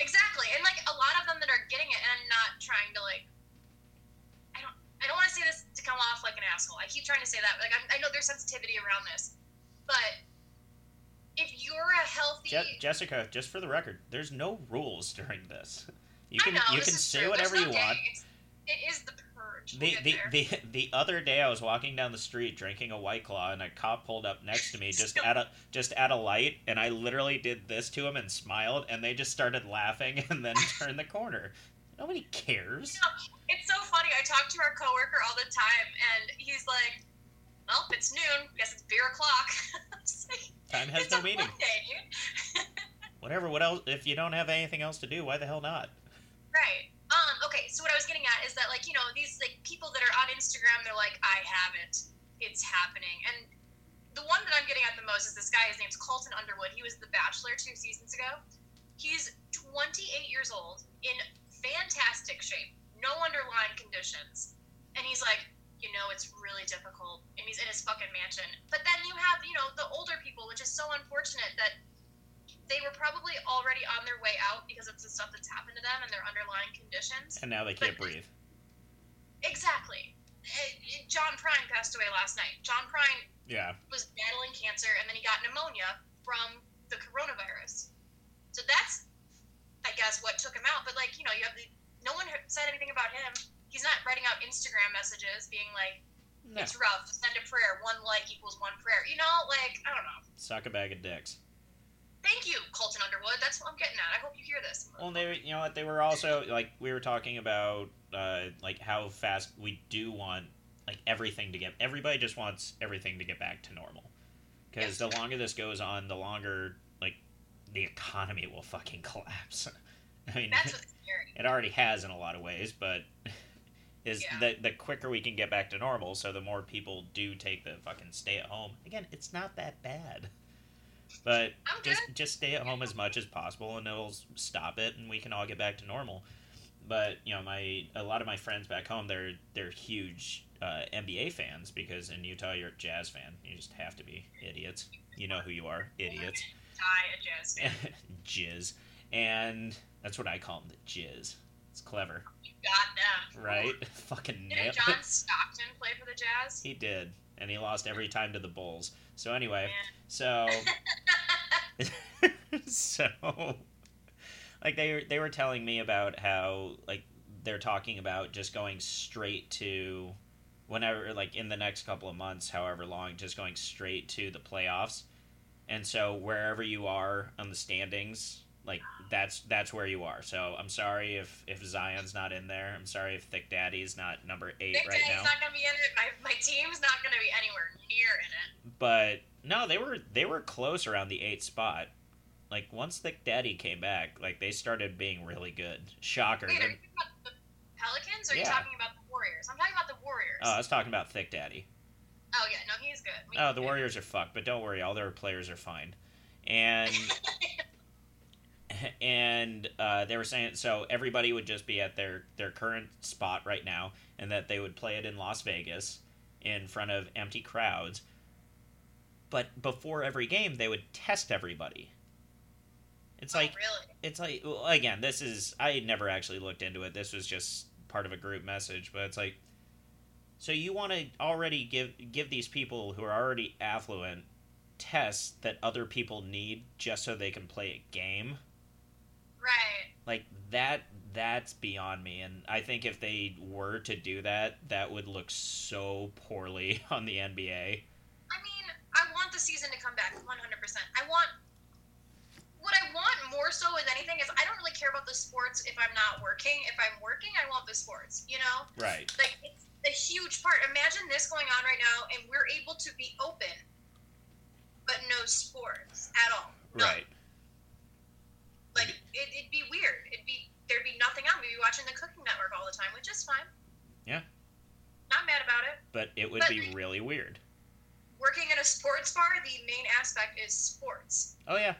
Exactly. And like a lot of them that are getting it, and I'm not trying to like. I don't. I don't want to say this to come off like an asshole. I keep trying to say that. Like I'm, I know there's sensitivity around this, but if you're a healthy, Je- Jessica, just for the record, there's no rules during this. You can know, you can say true. whatever There's you no want. It's, it is the The, the, the the other day I was walking down the street drinking a white claw and a cop pulled up next to me just at a just at a light and I literally did this to him and smiled and they just started laughing and then turned the corner. Nobody cares. You know, it's so funny. I talk to our coworker all the time, and he's like, "Well, it's noon. I Guess it's beer o'clock." Like, Time has it's no meaning. Monday. Whatever. What else? If you don't have anything else to do, why the hell not? Right. Okay, so what I was getting at is that like, you know, these like people that are on Instagram, they're like, I have it. It's happening. And the one that I'm getting at the most is this guy, his name's Colton Underwood. He was the Bachelor two seasons ago. He's 28 years old, in fantastic shape, no underlying conditions. And he's like, you know, it's really difficult. And he's in his fucking mansion. But then you have, you know, the older people, which is so unfortunate that they were probably already on their way out because of the stuff that's happened to them and their underlying conditions. And now they can't breathe. Exactly. John Prine passed away last night. John Prine Yeah. was battling cancer and then he got pneumonia from the coronavirus. So that's, I guess, what took him out. But like, you know, you have the no one said anything about him. He's not writing out Instagram messages being like, No. "It's rough. Send a prayer. One like equals one prayer." You know, like I don't know. Suck a bag of dicks. Thank you, Colton Underwood. That's what I'm getting at. I hope you hear this. Well, they, you know what? They were also like we were talking about, uh, like how fast we do want like everything to get. Everybody just wants everything to get back to normal. Because the longer this goes on, the longer like the economy will fucking collapse. I mean, That's what's scary. it already has in a lot of ways, but is Yeah. the the quicker we can get back to normal, so the more people do take the fucking stay at home. Again, it's not that bad. But just just stay at home as much as possible, and it'll stop it, and we can all get back to normal. But you know, my a lot of my friends back home, they're they're huge uh, NBA fans because in Utah you're a Jazz fan. You just have to be idiots. You know who you are, idiots. Die a jazz fan. Jizz, and that's what I call them, the Jizz. It's clever, You got them. right? Fucking. Didn't John Stockton play for the Jazz? He did, and he lost every time to the Bulls. So anyway, so so like they they were telling me about how like they're talking about just going straight to whenever like in the next couple of months however long just going straight to the playoffs. And so wherever you are on the standings like that's that's where you are so i'm sorry if if zion's not in there i'm sorry if thick daddy's not number eight Big right Daddy's now not gonna be in it. My, my team's not gonna be anywhere near in it. but no, they were they were close around the eighth spot. Like once Thick Daddy came back, like they started being really good. Shocker. Wait, are you talking about the Pelicans or are you talking about the Warriors? I'm talking about the Warriors. Oh, I was talking about Thick Daddy. oh yeah, no, he's good. We- Oh, the Warriors are fucked, but don't worry, all their players are fine. And and uh, they were saying so everybody would just be at their their current spot right now, and that they would play it in Las Vegas in front of empty crowds. But before every game, they would test everybody. It's like oh, really? it's like well, again, this is I never actually looked into it. This was just part of a group message, but it's like so you want to already give give these people who are already affluent tests that other people need just so they can play a game? Right. Like that that's beyond me and I think if they were to do that, that would look so poorly on the NBA. I mean, I want the season to come back 100%. I want what I want more so than anything is I don't really care about the sports if I'm not working. If I'm working, I want the sports, you know? Right. Like it's a huge part. Imagine this going on right now and we're able to be open but no sports at all. Right. Like it, it'd be weird. It'd be there'd be nothing on. We'd be watching the Cooking Network all the time, which is fine. Yeah. Not mad about it. But it would But- be really weird. Working at a sports bar, the main aspect is sports. Oh yeah.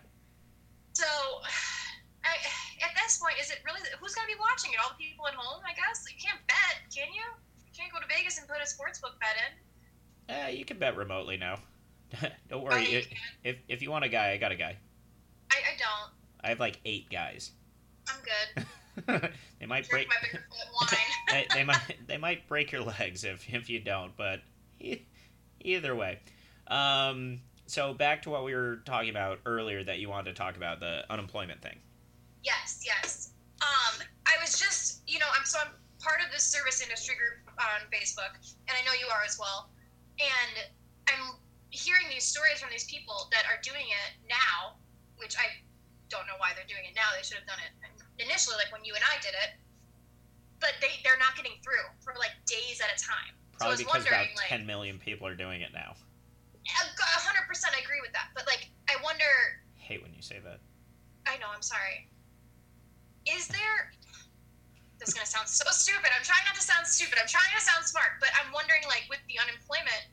So, I, at this point, is it really who's gonna be watching it? All the people at home, I guess. You can't bet, can you? You can't go to Vegas and put a sports book bet in. Eh, you can bet remotely now. Don't Oh, worry. yeah, you If, if if you want a guy, I got a guy. I, I don't. I have like eight guys. I'm good. they might Drink break. my bigger foot wine. they, they might they might break your legs if if you don't. But e- either way, um, so back to what we were talking about earlier that you wanted to talk about the unemployment thing. Yes, yes. Um, I was just, you know, I'm so I'm part of this service industry group on Facebook, and I know you are as well. And I'm hearing these stories from these people that are doing it now, which I don't know why they're doing it now. They should have done it initially, like when you and I did it. But they they're not getting through for like days at a time. Probably so I was because about like, ten million people are doing it now. a hundred percent, I agree with that. But like, I wonder Hate when you say that. I know, I'm sorry. Is there. This is going to sound so stupid. I'm trying not to sound stupid. I'm trying to sound smart. But I'm wondering, like, with the unemployment,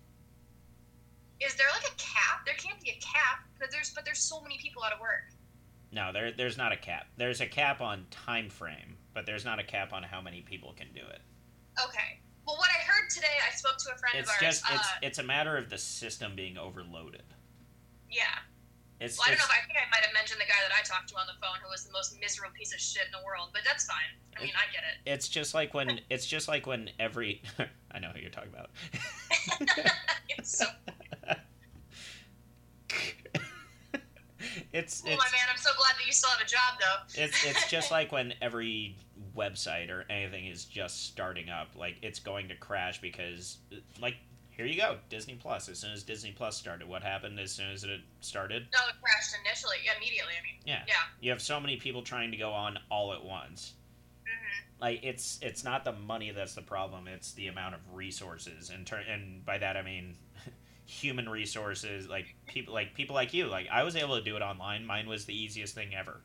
is there like a cap? There can't be a cap. But there's, but there's so many people out of work. No, there there's not a cap. There's a cap on time frame, but there's not a cap on how many people can do it. Okay. Well, what I heard today, I spoke to a friend It's of ours. just it's uh, it's a matter of the system being overloaded. yeah. It's, Well, I don't know if I think I might have mentioned the guy that I talked to on the phone who was the most miserable piece of shit in the world, but that's fine. I mean, I get it. it's just like when it's just like when every I know who you're talking about. it's so. It's Oh it's my man, I'm so glad that you still have a job, though. it's it's just like when every website or anything is just starting up like it's going to crash because like here you go disney plus as soon as disney plus started what happened as soon as it started No, it crashed initially, immediately. I mean, yeah yeah. you have so many people trying to go on all at once hmm like it's it's not the money that's the problem it's the amount of resources and turn and by that i mean human resources like people like people like you like i was able to do it online mine was the easiest thing ever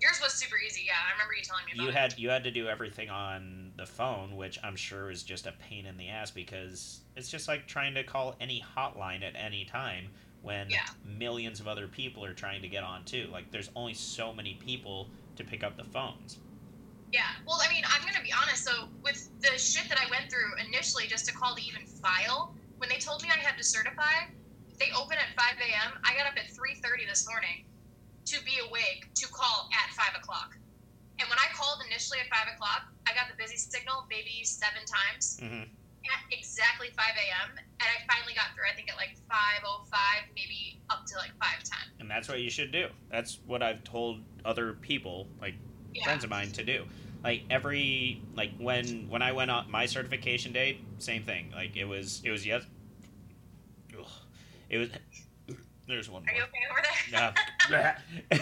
Yours was super easy. Yeah, I remember you telling me about you it. had you had to do everything on the phone which i'm sure is just a pain in the ass because it's just like trying to call any hotline at any time when Yeah. millions of other people are trying to get on too like there's only so many people to pick up the phones Yeah. Well, I mean, I'm gonna be honest. So with the shit that I went through initially, just to call to even file, when they told me I had to certify, they open at 5 a.m. I got up at 3:30 this morning to be awake to call at 5 o'clock. And when I called initially at 5 o'clock, I got the busy signal maybe seven times hmm at exactly 5 a.m. And I finally got through. I think at like 5:05, maybe up to like 5:10. and that's what you should do that's what i've told other people like Yeah. friends of mine to do like every like when when i went on my certification date same thing like it was it was yes Ugh. it was there's one Are you okay over there? No.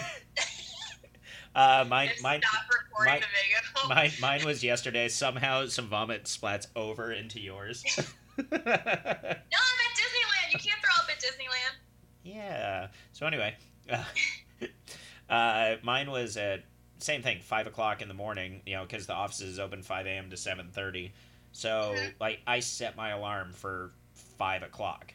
uh mine Just mine stop mine- the video. mine mine was yesterday somehow some vomit splats over into yours No, I'm at Disneyland. You can't throw up at Disneyland. Yeah. So anyway, uh, uh, mine was at same thing, five o'clock in the morning. You know, because the office is open five a.m. to seven thirty. So Mhm. like, I set my alarm for five o'clock,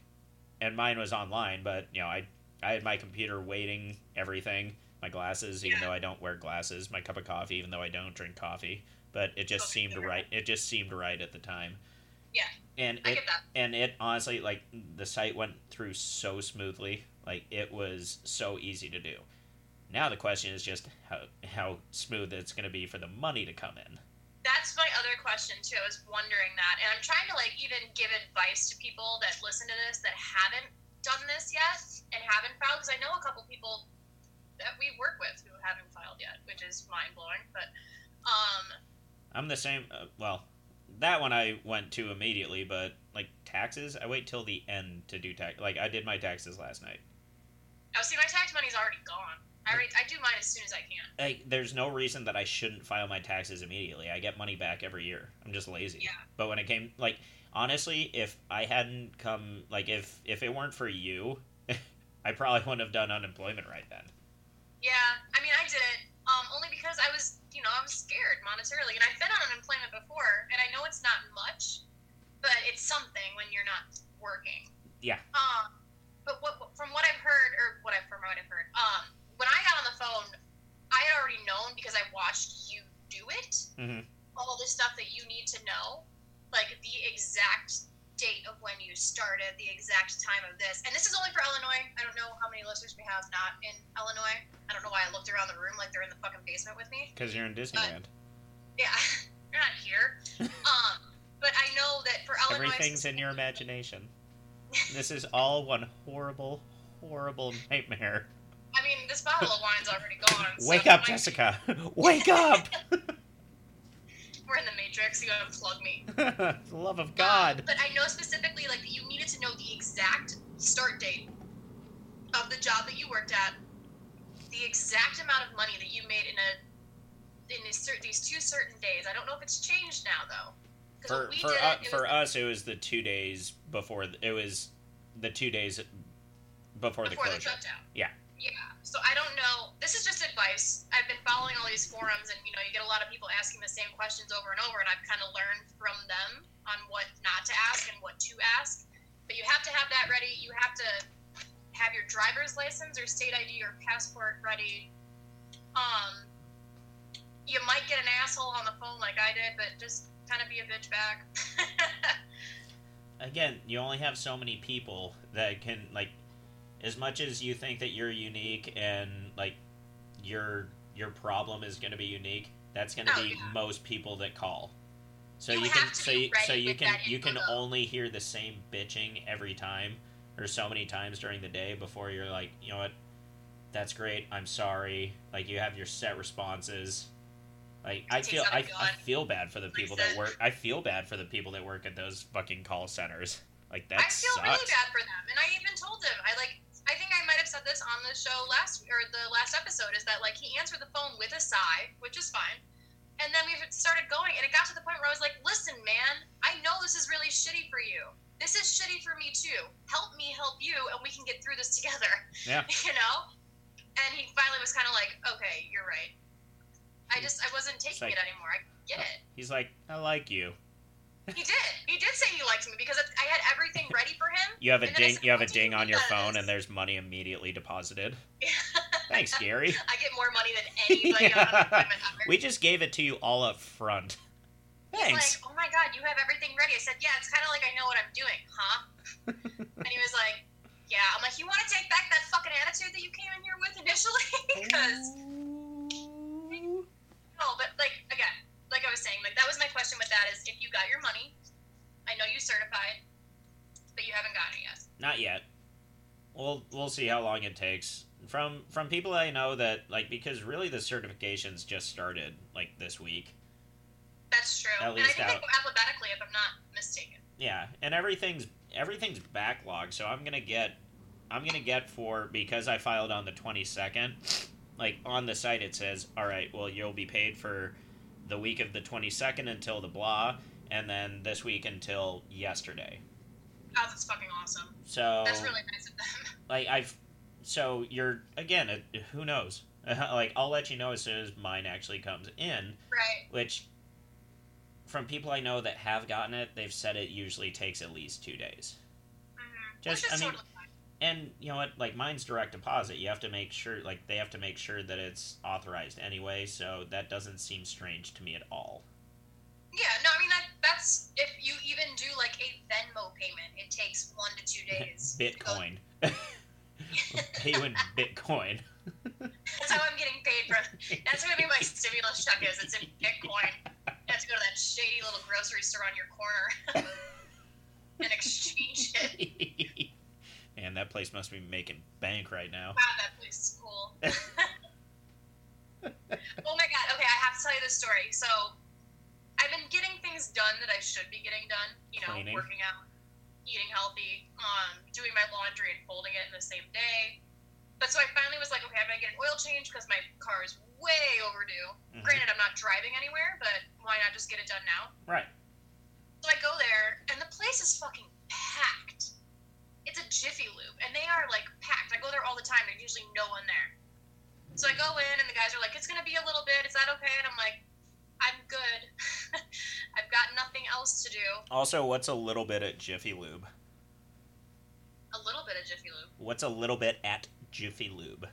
and mine was online. But you know, I I had my computer waiting, everything, my glasses, even Yeah. though I don't wear glasses, my cup of coffee, even though I don't drink coffee. But it just Okay, seemed right. It just seemed right at the time. Yeah. And I it get that. and it honestly like the site went through so smoothly like it was so easy to do Now the question is just how how smooth it's going to be for the money to come in. That's my other question too. I was wondering that, and I'm trying to like even give advice to people that listen to this that haven't done this yet and haven't filed because I know a couple people that we work with who haven't filed yet, which is mind blowing. But um, I'm the same. Uh, well, that one I went to immediately, but like taxes, I wait till the end to do tax. Like I did my taxes last night. oh, see, my tax money's already gone. I already, I do mine as soon as I can. Like, there's no reason that I shouldn't file my taxes immediately. I get money back every year. I'm just lazy. Yeah. But when it came, like, honestly, if I hadn't come, like, if if it weren't for you, I probably wouldn't have done unemployment right then. Yeah, I mean, I did it um, only because I was, you know, I was scared monetarily, and I've been on unemployment before, and I know it's not much, but it's something when you're not working. Yeah. Um, but what from what I've heard, or what I've from what I've heard, um, when I got on the phone, I had already known because I watched you do it. Mhm. All the stuff that you need to know, like the exact date of when you started, the exact time of this, and this is only for Illinois. I don't know how many listeners we have not in Illinois. I don't know why I looked around the room like they're in the fucking basement with me. Because you're in Disneyland. Yeah, you're not here. um, but I know that for Illinois, Everything's in your imagination. This is all one horrible, horrible nightmare. I mean, this bottle of wine's already gone. Wake it up, Jessica! Wake up! We're in the Matrix. You gotta plug me. The love of Um, God. but I know specifically like that you needed to know the exact start date of the job that you worked at, the exact amount of money that you made in a in these, these two certain days. I don't know if it's changed now though. For for did uh, for was, us, it was the two days before. It was the two days before, the before the closure. shutdown. Yeah. So I don't know. This is just advice. I've been following all these forums, and you know, you get a lot of people asking the same questions over and over, and I've kind of learned from them on what not to ask and what to ask. But you have to have that ready. You have to have your driver's license or state ID or passport ready. Um, you might get an asshole on the phone like I did, but just kind of be a bitch back. Again, you only have so many people that can like. As much as you think that you're unique and like your your problem is going to be unique, that's going to Oh, be yeah. most people that call. So You you, can so you, so you can you can though. only hear the same bitching every time or so many times during the day before you're like, you know what? That's great. I'm sorry. Like you have your set responses. Like I feel I, I, feel bad for the people that work. I feel bad for the people that work at those fucking call centers. Like that I feel sucks. really bad for them, and I even told them I like. I think I might have said this on the show last or the last episode is that like he answered the phone with a sigh, which is fine, and then we started going, and it got to the point where I was like, "Listen, man, I know this is really shitty for you. This is shitty for me too. Help me help you, and we can get through this together." Yeah. you know. And he finally was kind of like, "Okay, you're right. I just I wasn't taking like- it anymore. I get uh, it." He's like, I like you. He did. He did say he liked me because I had everything ready for him. You have a And then I ding. said, You have a "What do you ding on your phone, and there's money immediately deposited. Thanks, Gary. I get more money than anybody on ever. we just gave it to you all up front. He's Thanks. like, oh my god, you have everything ready. I said, yeah, it's kind of like I know what I'm doing, huh? and he was like, yeah. I'm like, you want to take back that fucking attitude that you came in here with initially? Because no, but like again, like I was saying, like that was my question with that is if you got your money, I know you certified, but you haven't gotten it yet. Not yet. We'll we'll see how long it takes. From from people I know that like because really the certifications just started like this week. That's true. At and I least think out- they go alphabetically, if I'm not mistaken. Yeah, and everything's everything's backlogged, so I'm gonna get I'm gonna get for because I filed on the twenty second. Like on the site, it says, "All right, well, you'll be paid for the week of the twenty second until the blah, and then this week until yesterday." Oh, that's fucking awesome. So That's really nice of them. like I've so you're again, it, who knows? like I'll let you know as soon as mine actually comes in, Right. which from people I know that have gotten it, they've said it usually takes at least two days. Mm-hmm. Just- I mean- totally. And you know what? Like mine's direct deposit. You have to make sure, like they have to make sure that it's authorized anyway. So that doesn't seem strange to me at all. Yeah, no, I mean that that's if you even do like a Venmo payment, it takes one to two days. Bitcoin. Pay you in Bitcoin. That's how i'm getting paid for That's gonna be my stimulus check. Is it's in Bitcoin. You have to go to that shady little grocery store on your corner and exchange it. Man, that place must be making bank right now. Wow, that place is cool. oh my god. Okay, I have to tell you this story. So, I've been getting things done that I should be getting done. You know, Cleaning. working out, eating healthy, um, doing my laundry and folding it in the same day. But so I finally was like, okay, I'm gonna get an oil change because my car is way overdue. Mhm. Granted, I'm not driving anywhere, but why not just get it done now? Right. So I go there, and the place is fucking packed. It's a Jiffy Lube, and they are like packed. I go there all the time. There's usually no one there. So I go in, and the guys are like, "It's gonna be a little bit. Is that okay?" And I'm like, "I'm good. I've got nothing else to do. Also, what's a little bit at Jiffy Lube? A little bit of Jiffy Lube. What's a little bit at Jiffy Lube?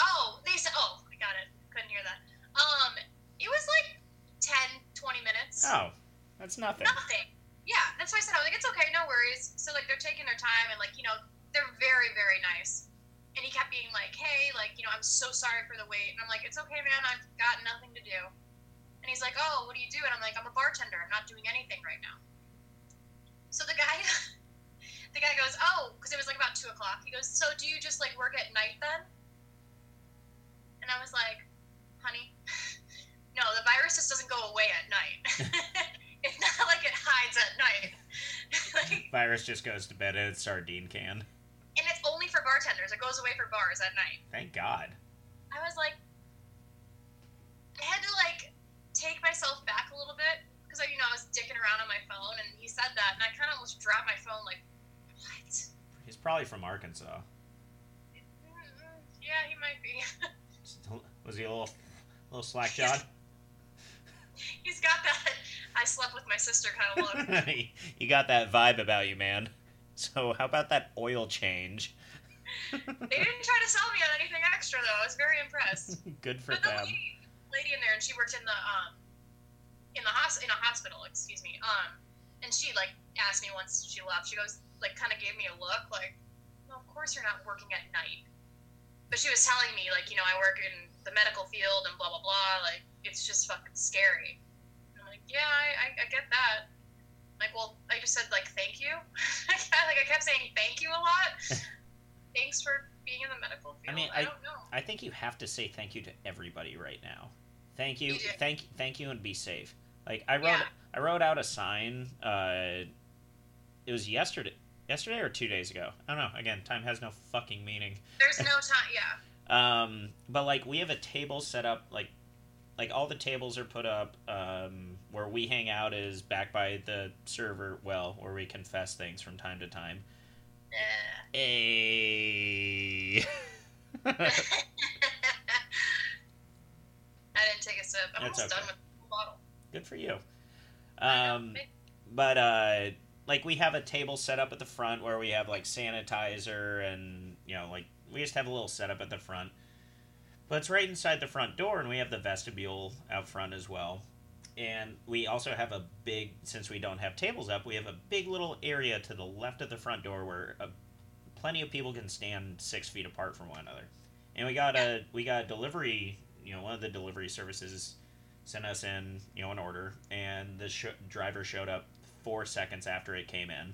Oh, they said. Oh, I got it. Couldn't hear that. Um, it was like 10, 20 minutes. Oh, that's nothing. Nothing. Yeah, that's why I said I was like, it's okay, no worries. So like they're taking their time and like you know they're very very nice. And he kept being like, hey, like you know I'm so sorry for the wait. And I'm like, it's okay, man. I've got nothing to do. And he's like, oh, what do you do? And I'm like, I'm a bartender. I'm not doing anything right now. So the guy, the guy goes, oh, because it was like about two o'clock. He goes, so do you just like work at night then? And I was like, honey, no, the virus just doesn't go away at night. it's not like it hides at night. like, Virus just goes to bed in its sardine can. and it's only for bartenders. It goes away for bars at night. Thank God. I was like, I had to like take myself back a little bit because you know I was dicking around on my phone, and he said that, and I kind of almost dropped my phone. Like, what? He's probably from Arkansas. Mm, Yeah, he might be. Was he a little, little slack jawed? He's got that. I slept with my sister kind of look. you got that vibe about you, man. So how about that oil change? they didn't try to sell me on anything extra though. I was very impressed. Good for But the lady, lady in there, and she worked in the um, in the hos- in a hospital. Excuse me. Um, and she like asked me once she left. She goes like kind of gave me a look like, well, of course you're not working at night. But she was telling me like you know I work in the medical field and blah blah blah. Like it's just fucking scary. And I'm like yeah I, I, I get that. Like well I just said like thank you. like I kept saying thank you a lot. Thanks for being in the medical field. I mean, I I- don't know. I think you have to say thank you to everybody right now. Thank you, You thank, thank you, and be safe. Like I wrote, Yeah. I wrote out a sign. Uh, it was yesterday, yesterday or two days ago. I don't know. Again, time has no fucking meaning. There's no time. Yeah. Um, but like we have a table set up, like, like all the tables are put up. Um, where we hang out is back by the server well, where we confess things from time to time. Hey. I didn't take a sip. I'm That's almost okay. done with the bottle. Good for you. Um, but uh, like we have a table set up at the front where we have like sanitizer and you know like we just have a little setup at the front. But it's right inside the front door, and we have the vestibule out front as well. And we also have a big, since we don't have tables up, we have a big little area to the left of the front door where uh plenty of people can stand six feet apart from one another. And we got a we got a delivery, you know, one of the delivery services sent us in, you know, an order, and the sh- driver showed up four seconds after it came in,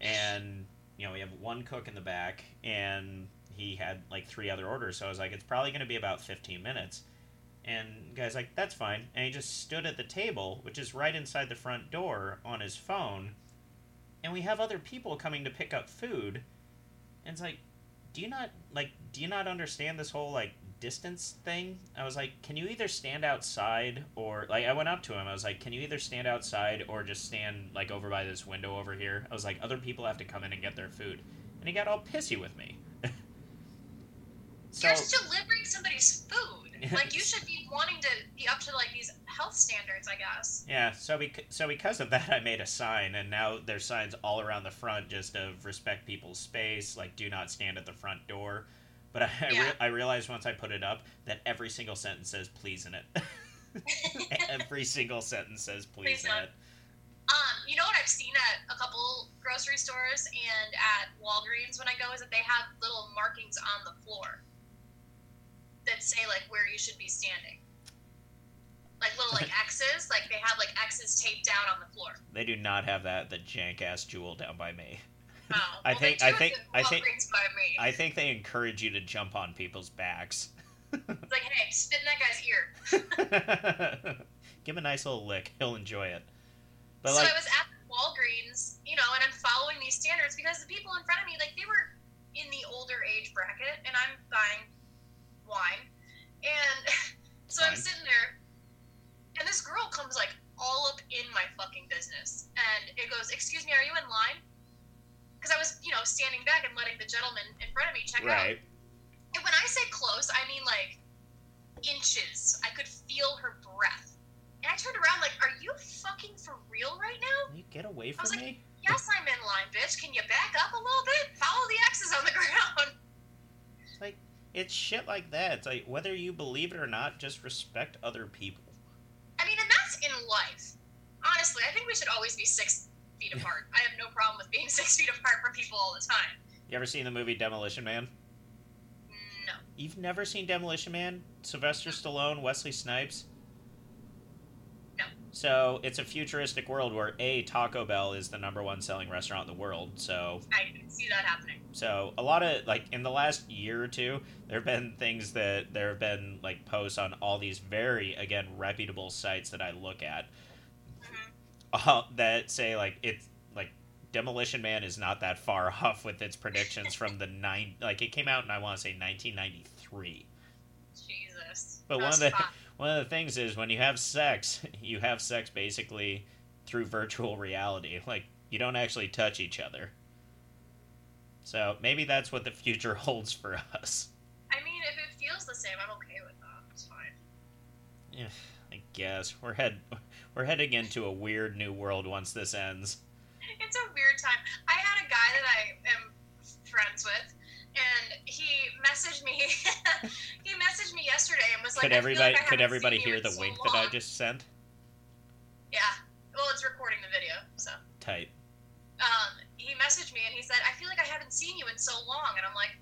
and you know we have one cook in the back, and he had like three other orders, so I was like, it's probably going to be about fifteen minutes, and guy's like, that's fine, and he just stood at the table, which is right inside the front door, on his phone, and we have other people coming to pick up food, and it's like, do you not like, do you not understand this whole like distance thing. I was like, can you either stand outside or like I went up to him. I was like, can you either stand outside or just stand like over by this window over here? I was like, other people have to come in and get their food, and he got all pissy with me. So You're just delivering somebody's food. Like you should be wanting to be up to like these health standards, I guess. yeah, so bec- so because of that, I made a sign, and now there's signs all around the front just of respect people's space, like do not stand at the front door. But I, I, Yeah. re- I realized once I put it up that every single sentence says please in it. every single sentence says please, Please in it. Um, you know what I've seen at a couple grocery stores and at Walgreens when I go is that they have little markings on the floor that say like where you should be standing. Like little like X's, like they have like X's taped out on the floor. They do not have that the jank ass jewel down by me. Oh, I well, think- I think- I think- Walgreens by. I think they encourage you to jump on people's backs. It's like, hey, spit in that guy's ear. Give him a nice little lick. He'll enjoy it. But so like, I was at Walgreens, you know, and I'm following these standards because the people in front of me, like, they were in the older age bracket, and I'm buying wine. And so I'm sitting there, and this girl comes, like, all up in my fucking business. And it goes, Excuse me, are you in line? Because I was, you know, standing back and letting the gentleman in front of me check out. right? And when I say close, I mean like inches. I could feel her breath. And I turned around like, are you fucking for real right now? You get away was from like- me. Yes, I'm in line, bitch. Can you back up a little bit? Follow the X's on the ground. It's shit like that. It's like whether you believe it or not, just respect other people. I mean, and that's in life. Honestly, I think we should always be six feet apart. I have no problem with being six feet apart from people all the time. You ever seen the movie Demolition Man? No. You've never seen Demolition Man? Sylvester Stallone, Wesley Snipes? So it's a futuristic world where a Taco Bell is the number one selling restaurant in the world. So I can see that happening. so a lot of like in the last year or two, there have been things that there have been like posts on all these very again reputable sites that I look at hmm uh, that say like it's like Demolition Man is not that far off with its predictions from the nine like it came out in I want to say 1993. Jesus. But one of the hot. One of the things is when you have sex, you have sex basically through virtual reality. Like you don't actually touch each other. So maybe that's what the future holds for us. I mean, if it feels the same, I'm okay with that. It's fine. Yeah, I guess we're head we're heading into a weird new world once this ends. It's a weird time. I had a guy that I am friends with, and he messaged me. he messaged me yesterday and was like, could everybody like could everybody hear the so wink that I just sent? Yeah. Well, it's recording the video, so. Tight. Um, he messaged me and he said, I feel like I haven't seen you in so long, and I'm like,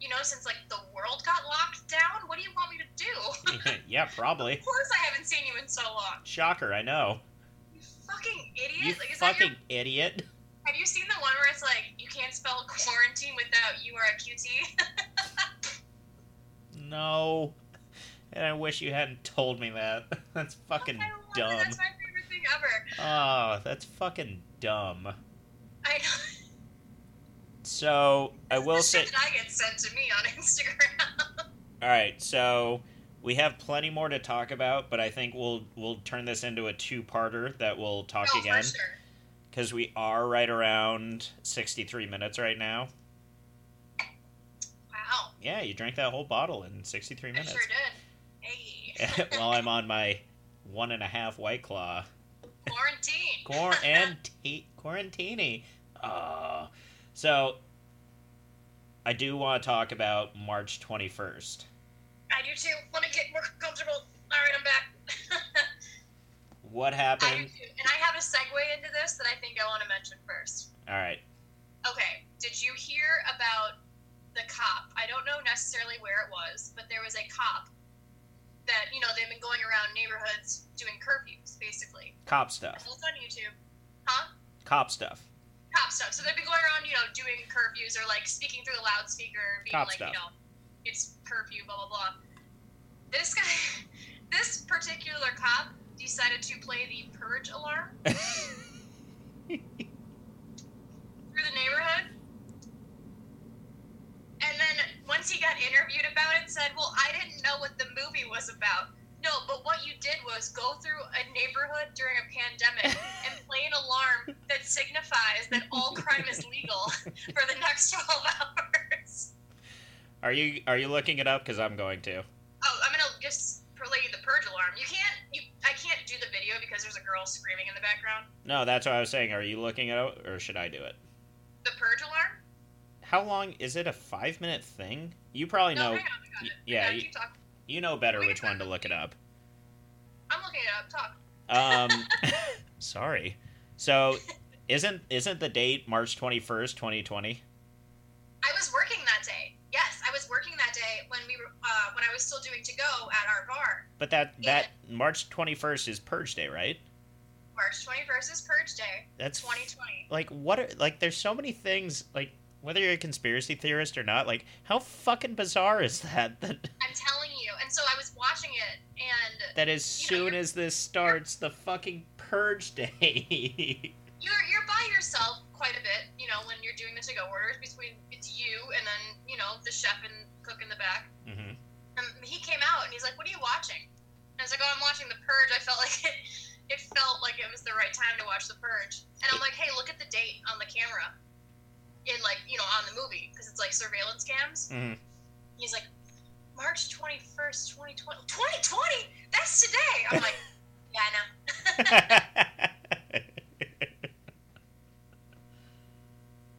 you know, since like the world got locked down, what do you want me to do? yeah, probably. of course, I haven't seen you in so long. Shocker, I know. You fucking idiot! You like, is that your fucking idiot. Have you seen the one where it's like can't spell quarantine without you are a QT? No. And I wish you hadn't told me that. That's fucking it. dumb. That's my favorite thing ever. Oh, that's fucking dumb. I know. So I will say, I get sent to me on Instagram. all right. So we have plenty more to talk about, but I think we'll we'll turn this into a two-parter that we'll talk oh, again for sure. Because we are right around sixty-three minutes right now. Wow, Yeah, you drank that whole bottle in sixty-three I minutes. sure did. Hey. While I'm on my one and a half white claw. Quarantine. Quarantine, quarantini. Uh, so, I do want to talk about March 21st. I do too. Let me get more comfortable. All right, I'm back. What I happened? too. And I have a segue into this that I think I want to mention first. All right. Okay, did you hear about the cop? I don't know necessarily where it was, but there was a cop that, you know, they've been going around neighborhoods doing curfews, basically. Cop stuff. It's on YouTube. Huh? Cop stuff. Cop stuff. So they've been going around, you know, doing curfews or like speaking through a loudspeaker, being Cop like, stuff. you know, it's curfew, blah, blah, blah. This guy, this particular cop decided to play the purge alarm through the neighborhood. And then once he got interviewed about it, said, "Well, I didn't know what the movie was about." No, but what you did was go through a neighborhood during a pandemic and play an alarm that signifies that all crime is legal for the next 12 hours. Are you are you looking it up? Because I'm going to. Oh, I'm gonna just the purge alarm. You can't, you, I can't do the video because there's a girl screaming in the background. No, that's what I was saying. Are you looking at it or should I do it? The purge alarm? How long is it? A five minute thing? You probably no, know. on, I got y- it. yeah, you- You know better which one to look it up. I'm looking it up. Talk. Um, sorry. So, isn't isn't the date March twenty first, twenty twenty? I was working that day. Yes, I was working that day when we were uh, when I was still doing to go at our bar. But that that March twenty first is Purge Day, right? March 21st is Purge Day. That's 2020. like what? Are, like there's so many things like whether you're a conspiracy theorist or not. Like how fucking bizarre is that? That I'm telling you. And so I was watching it, and that as You know, soon as this starts, the fucking Purge Day. you're you're by yourself quite a bit. You know, when you're doing the to-go orders between it's you and then you know the chef and cook in the back. hmm And he came out and he's like, "What are you watching?" And I was like, "Oh, I'm watching The Purge." I felt like it. It felt like it was the right time to watch The Purge. And I'm like, "Hey, look at the date on the camera." In like you know on the movie because it's like surveillance cams. hmm He's like, March 21st, 2020. 2020? That's today. I'm like, yeah, I know.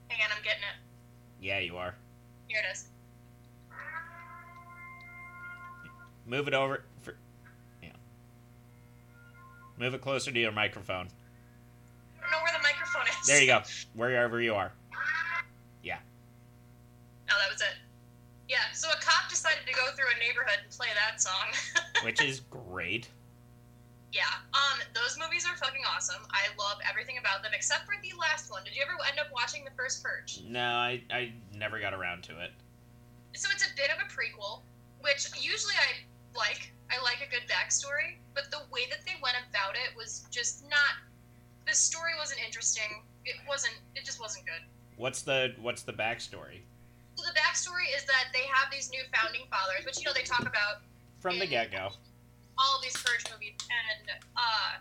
Hang on, I'm getting it. yeah, you are. Here it is. Move it over. For, yeah. Move it closer to your microphone. I don't know where the microphone is. There you go. Wherever you are. Yeah. Oh, that was it. Yeah, so a cop decided to go through a neighborhood and play that song. Which is great. yeah, um, those movies are fucking awesome. I love everything about them except for the last one. Did you ever end up watching the first Purge? No, I, I never got around to it. So it's a bit of a prequel, which usually I like. I like a good backstory, but the way that they went about it was just not. The story wasn't interesting. It wasn't. It just wasn't good. What's the what's the backstory? So the backstory is that they have these new founding fathers, which you know they talk about From the get go. all these purge movies, and uh,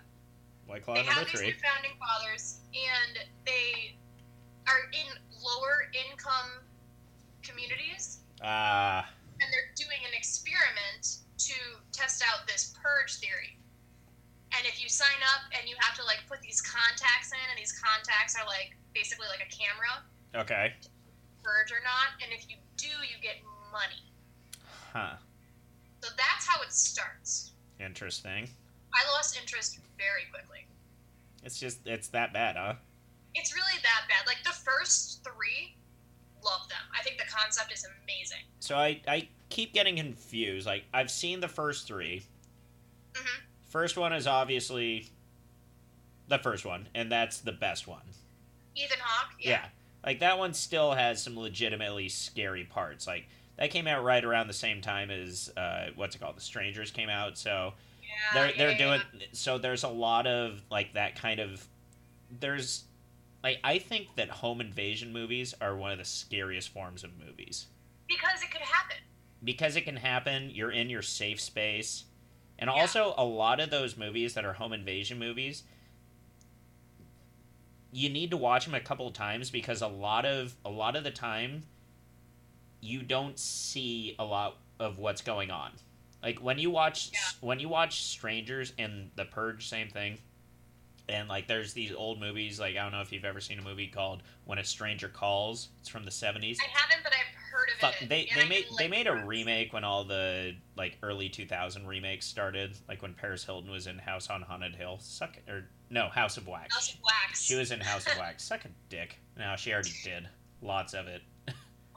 White Claw they number have these three. new founding fathers, and they are in lower income communities, Ah, and they're doing an experiment to test out this purge theory. And if you sign up and you have to like put these contacts in, and these contacts are like basically like a camera, okay. purge or not, and if you do, you get money. Huh. So that's how it starts. Interesting. I lost interest very quickly. It's just it's that bad, huh? It's really that bad. Like the first three, love them. I think the concept is amazing. So I I keep getting confused. Like I've seen the first three. hmm First one is obviously the first one, and that's the best one. Ethan Hawke, Yeah. yeah. Like that one still has some legitimately scary parts. Like that came out right around the same time as uh, what's it called? The Strangers came out. So Yeah, they're they're yeah, doing so there's a lot of like that kind of there's like I think that home invasion movies are one of the scariest forms of movies. because it could happen. Because it can happen, you're in your safe space. And Yeah. also a lot of those movies that are home invasion movies you need to watch them a couple of times because a lot of a lot of the time you don't see a lot of what's going on. Like when you watch Yeah. when you watch Strangers and The Purge, same thing. And like there's these old movies, like I don't know if you've ever seen a movie called When a Stranger Calls. It's from the seventies. I haven't, but I've heard of Fuck, it. they and they I made they made a remake when all the like early 2000 remakes started, like when Paris Hilton was in House on Haunted Hill. Suck it, or no, House of Wax. House of Wax. She was in House of Wax. Suck a dick. No, she already did. Lots of it. a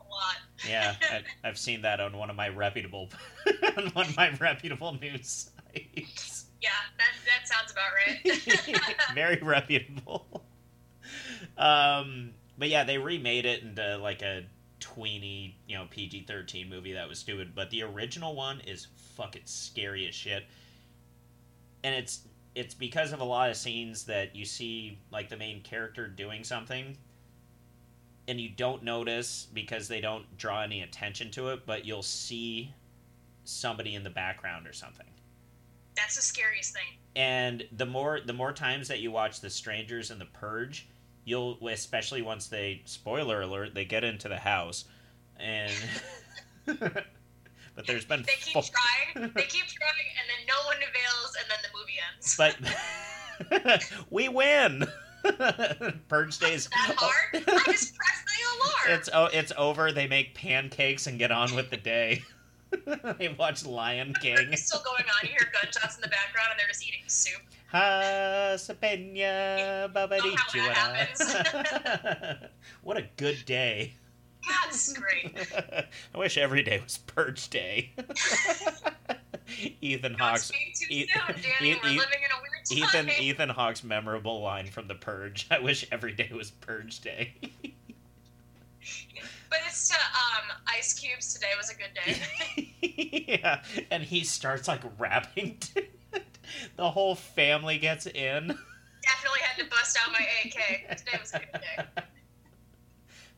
lot. Yeah, I, I've seen that on one of my reputable on one of my reputable news sites. Yeah, that that sounds about right. Very reputable. Um, but yeah, they remade it into like a tweeny, you know, PG thirteen movie that was stupid. But the original one is fucking scary as shit, and it's it's because of a lot of scenes that you see like the main character doing something. And you don't notice because they don't draw any attention to it, but you'll see somebody in the background or something That's the scariest thing. and the more the more times that you watch the strangers and the purge you'll especially once they spoiler alert they get into the house and but there's been They keep fo- trying. They keep trying, and then no one avails, and then the movie ends. but we win purge days that oh. hard? I just pressed the alarm. it's oh it's over they make pancakes and get on with the day they watch lion king It's still going on. You hear gunshots in the background, and they're just eating soup. Hasapenya how babadichua. what a good day. That's great. I wish every day was Purge Day. Ethan Hawke's Don't speak too E- E- E- living in a weird time. Ethan Ethan Hawke's memorable line from The Purge. I wish every day was Purge Day. But it's to um, Ice Cube's. Today was a good day. yeah, and he starts like rapping. to. The whole family gets in. Definitely had to bust out my AK. Today was a good day.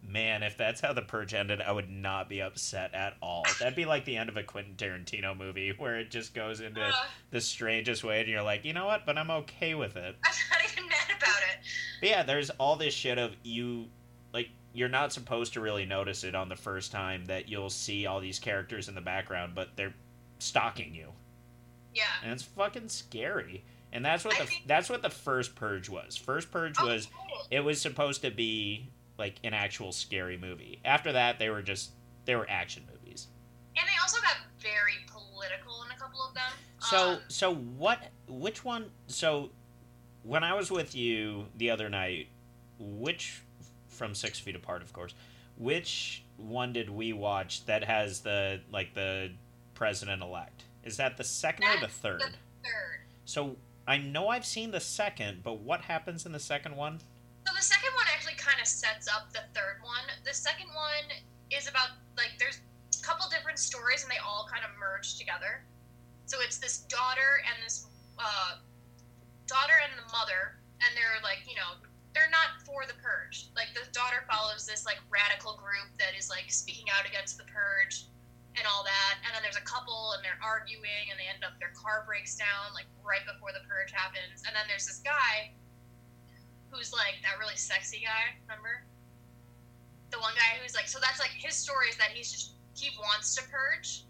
Man, if that's how the purge ended, I would not be upset at all. That'd be like the end of a Quentin Tarantino movie where it just goes into Uh, the strangest way, and you're like, you know what? But I'm okay with it. I'm not even mad about it. But yeah, there's all this shit of you, like, you're not supposed to really notice it on the first time that you'll see all these characters in the background, but they're stalking you, Yeah. and it's fucking scary. And that's what I the think- that's what the first purge was. First purge Oh, was totally. it was supposed to be like an actual scary movie. After that, they were just they were action movies. And they also got very political in a couple of them. So Um, so what? Which one? So when I was with you the other night, which from Six Feet Apart, of course, which one did we watch that has the like the president elect? Is that the second or the That's third? third. So I know I've seen the second, but what happens in the second one? So the second one actually kind of sets up the third one. The second one is about like there's a couple different stories and they all kind of merge together. So it's this daughter and this uh, daughter and the mother, and they're like you know they're not for the purge. Like the daughter follows this like radical group that is like speaking out against the purge and all that. And then there's a couple and they're arguing and they end up their car breaks down like right before the purge happens. And then there's this guy who's like that really sexy guy, remember? The one guy who's like so that's like his story is that he's just he wants to purge,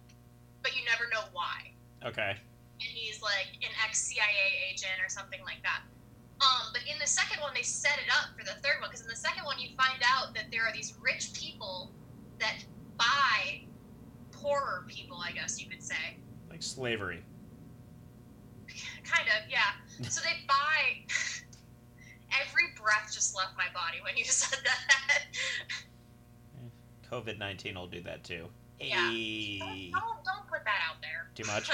but you never know why. Okay. And he's like an ex CIA agent or something like that. Um, but in the second one, they set it up for the third one because in the second one, you find out that there are these rich people that buy poorer people, I guess you could say. Like slavery. Kind of, yeah. So they buy. Every breath just left my body when you said that. COVID nineteen will do that too. Yeah. Hey. don't, don't, don't put that out there. Too much?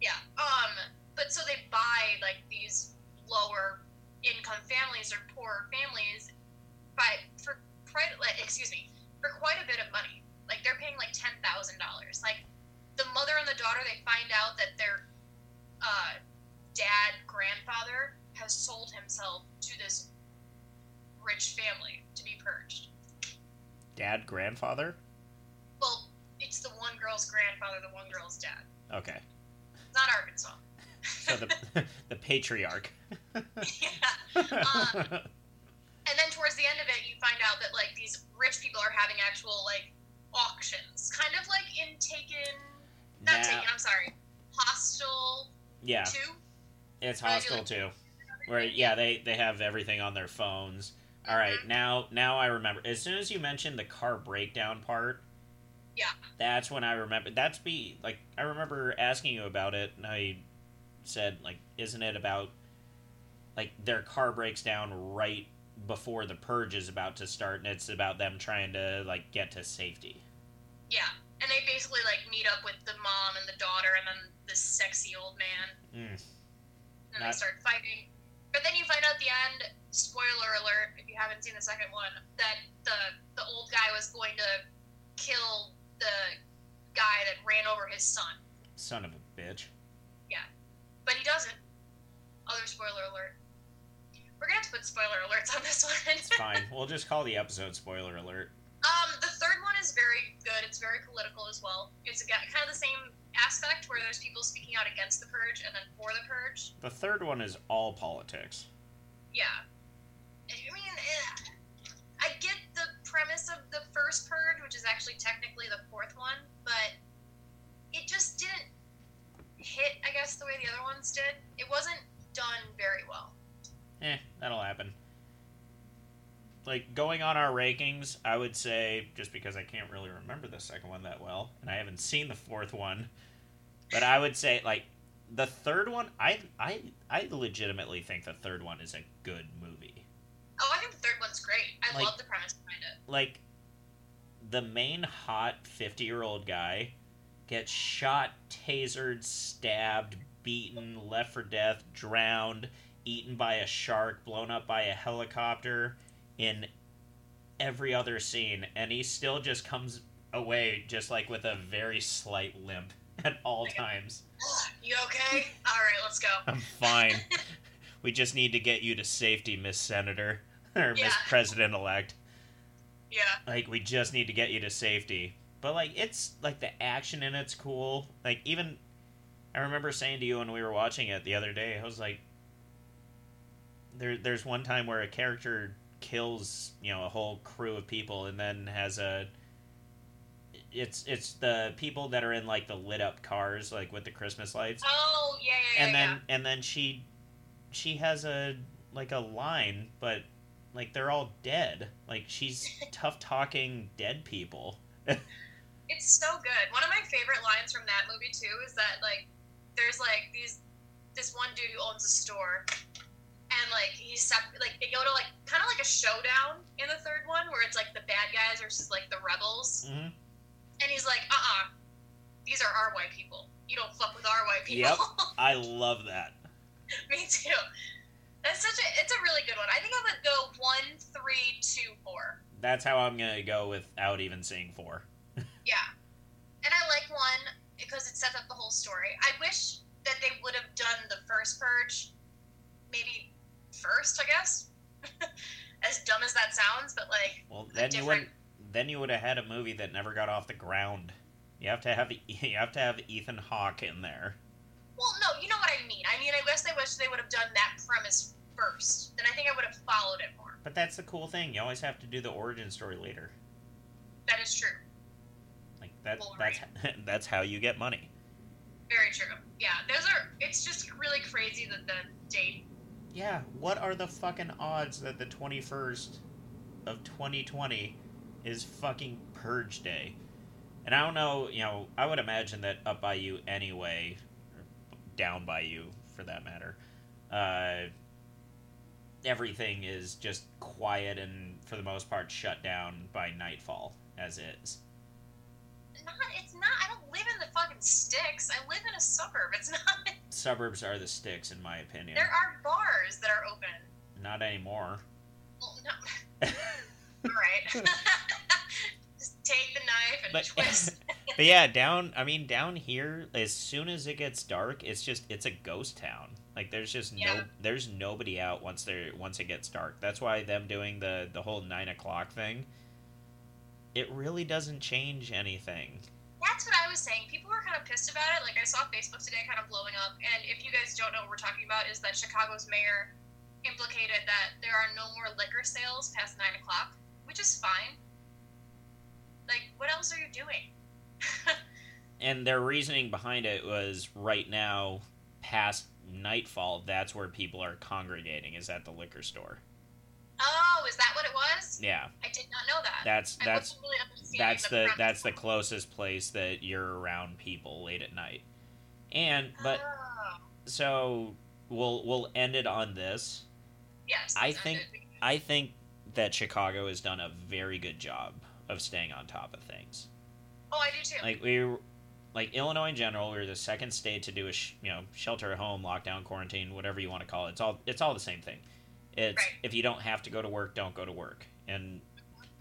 Yeah. Um. But so they buy like these lower income families or poorer families by for quite excuse me for quite a bit of money. Like they're paying like ten thousand dollars. Like the mother and the daughter, they find out that their uh, dad grandfather has sold himself to this rich family to be purged. Dad, grandfather? Well, it's the one girl's grandfather, the one girl's dad. Okay. Not Arkansas. So the the patriarch. yeah. Um, and then towards the end of it you find out that like these rich people are having actual like auctions kind of like in taken not Now- taken i'm sorry hostel yeah, 2 it's Where they do, Hostel like, too. Where yeah, they they have everything on their phones. All right, Mhm. now now I remember. As soon as you mentioned the car breakdown part, Yeah. that's when I remember. That's be like I remember asking you about it, and I said like, isn't it about like their car breaks down right before the purge is about to start, and it's about them trying to like get to safety. yeah and they basically like meet up with the mom and the daughter and then this sexy old man Mm. and they Not- start fighting but then you find out at the end spoiler alert if you haven't seen the second one that the the old guy was going to kill the guy that ran over his son Son of a bitch. Yeah, but he doesn't. Other spoiler alert. We're gonna have to put spoiler alerts on this one. It's fine. we'll just call the episode spoiler alert. um, the third one is very good. It's very political as well. It's again kind of the same aspect where there's people speaking out against the purge and then for the purge. The third one is all politics. Yeah. I mean, eh, I get the premise of the first purge, which is actually technically the fourth one, but it just didn't hit, I guess, the way the other ones did. It wasn't done very well. Eh, that'll happen. Like going on our rankings, I would say just because I can't really remember the second one that well, and I haven't seen the fourth one, but I would say like the third one. I I I legitimately think the third one is a good movie. Oh, I think the third one's great. I Like- love the premise behind it. Like the main hot 50 year old guy gets shot, tasered, stabbed, beaten, left for death, drowned, eaten by a shark, blown up by a helicopter in every other scene, and he still just comes away just like with a very slight limp at all times. You okay? All right, let's go. I'm fine. we just need to get you to safety, Miss Senator or Miss President elect. Yeah. Like we just need to get you to safety. But like it's like the action in it's cool. Like even I remember saying to you when we were watching it the other day, I was like there there's one time where a character kills, you know, a whole crew of people and then has a it's it's the people that are in like the lit up cars like with the Christmas lights. Oh yeah, yeah, yeah. and then yeah. and then she she has a like a line but like they're all dead. Like she's tough talking dead people. It's so good. One of my favorite lines from that movie too is that like there's like these this one dude who owns a store and like he's sep- like they go to like kind of like a showdown in the third one where it's like the bad guys versus like the rebels hmm and he's like uh-uh these are our white people you don't fuck with our white people Yep. I love that. me too that's such a it's a really good one i think i would go one three two four That's how I'm gonna go without even seeing four. Yeah. And I like one because it sets up the whole story. I wish that they would have done the first purge maybe first, I guess. as dumb as that sounds, but like Well, then you wouldn't. Then you would have had a movie that never got off the ground. You have to have you have to have Ethan Hawke in there. well, no, you know what I mean. I mean, I guess they wish they would have done that premise first. Then I think I would have followed it more. But that's the cool thing. You always have to do the origin story later. That is true. Like that. Wolverine. That's that's how you get money. Very true. Yeah, those are. It's just really crazy that the date. Yeah, what are the fucking odds that the 21st of 2020 is fucking Purge Day? And I don't know, you know, I would imagine that up by you anyway, or down by you for that matter, uh, everything is just quiet and for the most part shut down by nightfall as is. Not. It's not. I don't live in the fucking sticks. I live in a suburb. It's not. Suburbs are the sticks, in my opinion. There are bars that are open. Not anymore. Well, no. All right. Just take the knife and But- twist. But yeah, down. I mean, down here, as soon as it gets dark, it's just it's a ghost town. Like there's just no Yeah. there's nobody out once they once it gets dark. That's why them doing the the whole nine o'clock thing. It really doesn't change anything. That's what I was saying. People were kind of pissed about it. Like I saw Facebook today kind of blowing up. And if you guys don't know what we're talking about, is that Chicago's mayor implicated that there are no more liquor sales past nine o'clock, which is fine. Like, what else are you doing? And their reasoning behind it was right now, past nightfall, that's where people are congregating. Is at the liquor store. Oh, is that what it was? Yeah, I did not know that. that's that's really that's the premise. that's the closest place that you're around people late at night. And but Oh, so we'll we'll end it on this. yes. I think- it. I think that Chicago has done a very good job of staying on top of things. Oh, I do too. Like we, like Illinois in general, we are the second state to do a sh- you know shelter at home, lockdown, quarantine, whatever you want to call it. It's all it's all the same thing. It's Right. if you don't have to go to work, don't go to work. And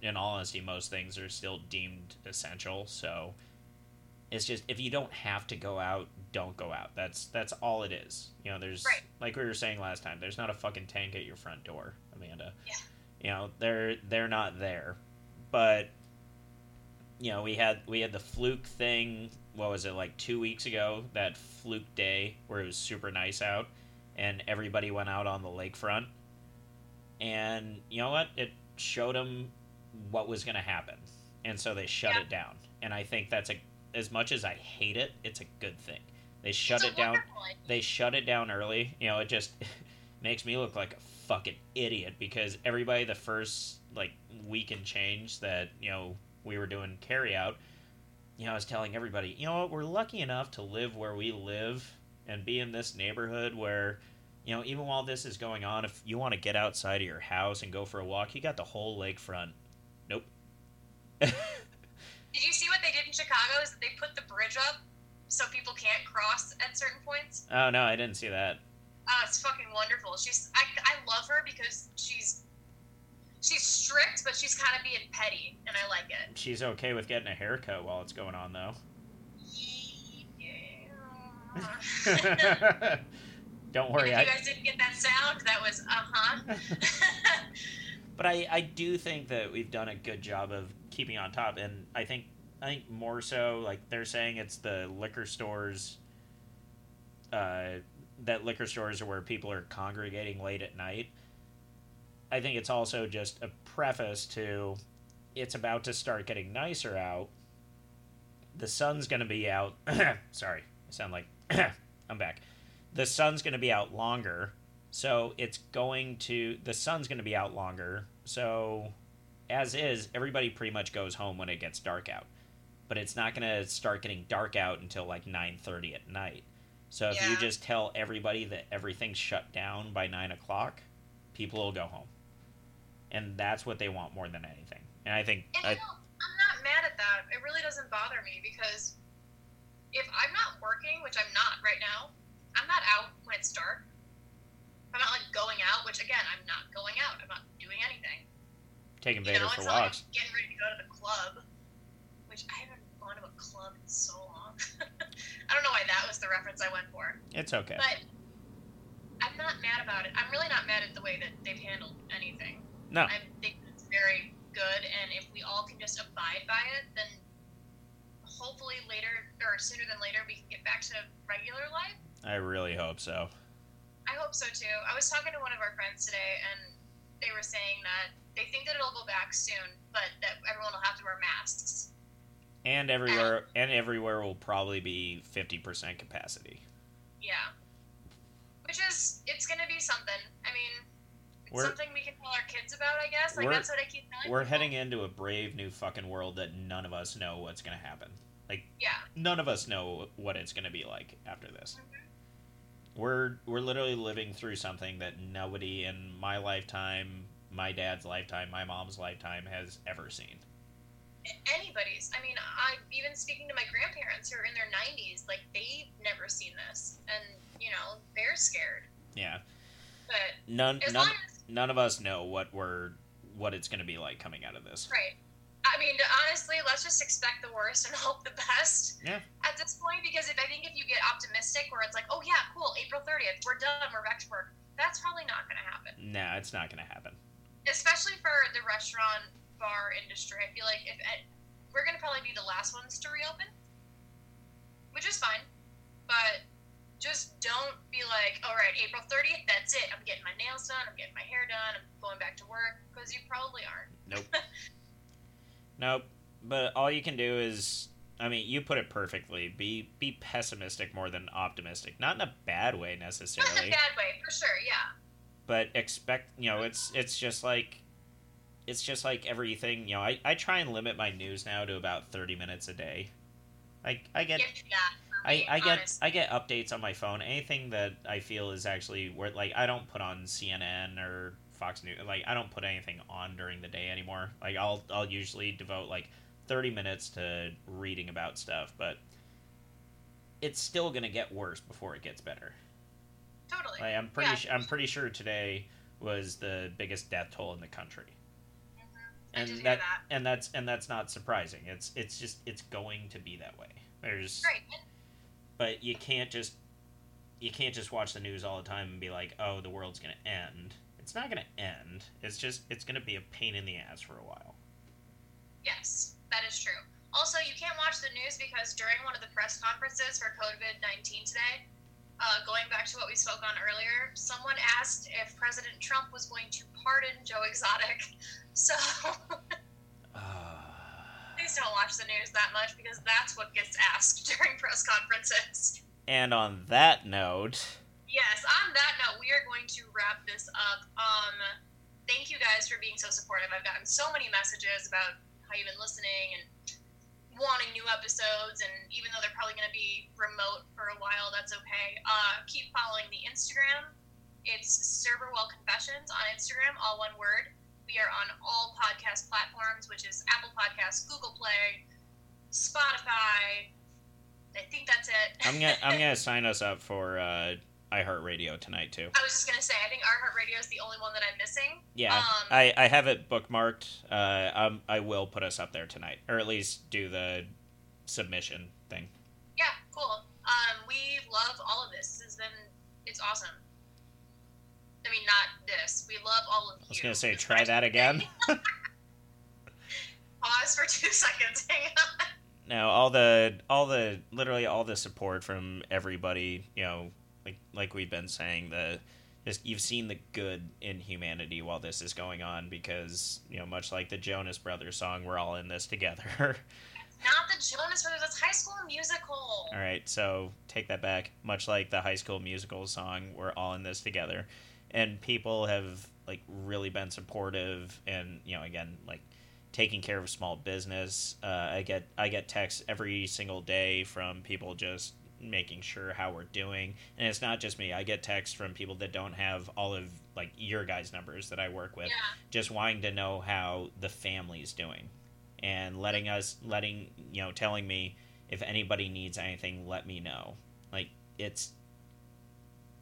in all honesty, most things are still deemed essential. So it's just if you don't have to go out, don't go out. That's that's all it is. You know, there's Right. like we were saying last time. There's not a fucking tank at your front door, Amanda. Yeah. You know, they're they're not there, but you know we had we had the fluke thing. What was it like two weeks ago? That fluke day where it was super nice out, and everybody went out on the lakefront. And you know what? It showed them what was going to happen, and so they shut Yeah. it down. And I think that's a as much as I hate it, it's a good thing. They shut It's it down idea. they shut it down early. You know, it just makes me look like a fucking idiot because everybody the first like week and change that you know we were doing carry out. You know, I was telling everybody, you know what, we're lucky enough to live where we live and be in this neighborhood where, you know, even while this is going on, if you want to get outside of your house and go for a walk, you got the whole lakefront. Nope. Did you see what they did in Chicago? Is that they put the bridge up so people can't cross at certain points? Oh no, I didn't see that. Oh, it's fucking wonderful. She's I, I love her because she's she's strict, but she's kind of being petty, and I like it. She's okay with getting a haircut while it's going on though. Yeah. Don't worry, if I, you guys didn't get that sound, that was uh huh. but I, I do think that we've done a good job of keeping on top, and I think I think more so like they're saying it's the liquor stores. Uh, that liquor stores are where people are congregating late at night. I think it's also just a preface to it's about to start getting nicer out. The sun's going to be out. Sorry, I sound like I'm back. The sun's going to be out longer. So it's going to the sun's going to be out longer. So as is, everybody pretty much goes home when it gets dark out. But it's not going to start getting dark out until like 9:30 at night. So if you just tell everybody that everything's shut down by nine o'clock, people will go home, and that's what they want more than anything. And I think And I, I'm not mad at that. It really doesn't bother me because if I'm not working, which I'm not right now, I'm not out when it's dark. I'm not like going out, which again, I'm not going out. I'm not doing anything. taking You know, for walks. like getting ready to go to the club, which I haven't gone to a club in so long. I don't know why that was the reference I went for. It's okay. But I'm not mad about it. I'm really not mad at the way that they've handled anything. No, I think it's very good, and if we all can just abide by it, then hopefully later or sooner than later we can get back to regular life. I really hope so. I hope so too. I was talking to one of our friends today, and they were saying that they think that it'll go back soon, but that everyone will have to wear masks. And everywhere, and everywhere will probably be fifty percent capacity. Yeah. Which is, it's going to be something. I mean, it's We're- something we can tell our kids about, I guess. Like, that's what I keep telling We're people. heading into a brave new fucking world that none of us know what's going to happen. Like Yeah. none of us know what it's going to be like after this. Mhm. We're we're literally living through something that nobody in my lifetime, my dad's lifetime, my mom's lifetime has ever seen. anybody's. I mean, I even speaking to my grandparents who are in their 90s, like they've never seen this, and you know they're scared. Yeah. But None none as none of us know what we're what it's going to be like coming out of this. right, I mean, honestly, let's just expect the worst and hope the best. Yeah. At this point, because if I think if you get optimistic, where it's like, oh yeah, cool, April 30th, we're done, we're back to work. That's probably not going to happen, No, it's not going to happen. especially for the restaurant bar industry. I feel like if eh, we're going to probably be the last ones to reopen, which is fine, but just don't be like, all right, April 30th, that's it. I'm getting my nails done. I'm getting my hair done. I'm going back to work because you probably aren't. Nope. nope. But all you can do is I mean, you put it perfectly. Be be pessimistic more than optimistic. Not in a bad way necessarily. Not in a bad way, for sure. Yeah. but expect, you know, it's it's just like it's just like everything, you know, I, I try and limit my news now to about 30 minutes a day. I I get Give me that. for I, I get. I get updates on my phone. Anything that I feel is actually worth like I don't put on CNN or Fox News. Like I don't put anything on during the day anymore. Like I'll I'll usually devote like thirty minutes to reading about stuff, but it's still gonna get worse before it gets better. Totally. Like I'm pretty Yeah. su- I'm pretty sure today was the biggest death toll in the country, Mhm. I and that, that. and that's and that's not surprising. It's it's just it's going to be that way. There's Right. But you can't just you can't just watch the news all the time and be like, "Oh, the world's going to end." It's not going to end. It's just it's going to be a pain in the ass for a while. Yes, that is true. Also, you can't watch the news because during one of the press conferences for COVID 19 today, uh, going back to what we spoke on earlier, someone asked if President Trump was going to pardon Joe Exotic. So please don't watch the news that much because that's what gets asked during press conferences. and on that note, yes, on that note, we are going to wrap this up. Um, thank you guys for being so supportive. I've gotten so many messages about how you've been listening and wanting new episodes. And even though they're probably going to be remote for a while, that's okay. Uh, keep following the Instagram. It's Server Well Confessions on Instagram, all one word. We are on all podcast platforms, which is Apple Podcasts, Google Play, Spotify. I think that's it. I'm gonna I'm gonna sign us up for. Uh iHeartRadio tonight too. I was just gonna say, I think iHeartRadio is the only one that I'm missing. Yeah, Um, I, I have it bookmarked. Uh, um, I will put us up there tonight, or at least do the submission thing. Yeah, cool. Um, we love all of this. This has been, it's awesome. I mean, not this. We love all of you. I was gonna say, try that again. Pause for two seconds. Hang on. No, all the all the literally all the support from everybody, you know, like like we've been saying, the just you've seen the good in humanity while this is going on because, you know, much like the Jonas Brothers song, we're all in this together. Not the Jonas Brothers. That's High School Musical. all right, so take that back. Much like the high school musical song, we're all in this together. And people have like really been supportive and, you know, again, like taking care of small business. Uh, I get I get texts every single day from people just making sure how we're doing, and it's not just me. I get texts from people that don't have all of like your guys' numbers that I work with, Yeah. just wanting to know how the family's doing, and letting us letting you know telling me if anybody needs anything, let me know. Like it's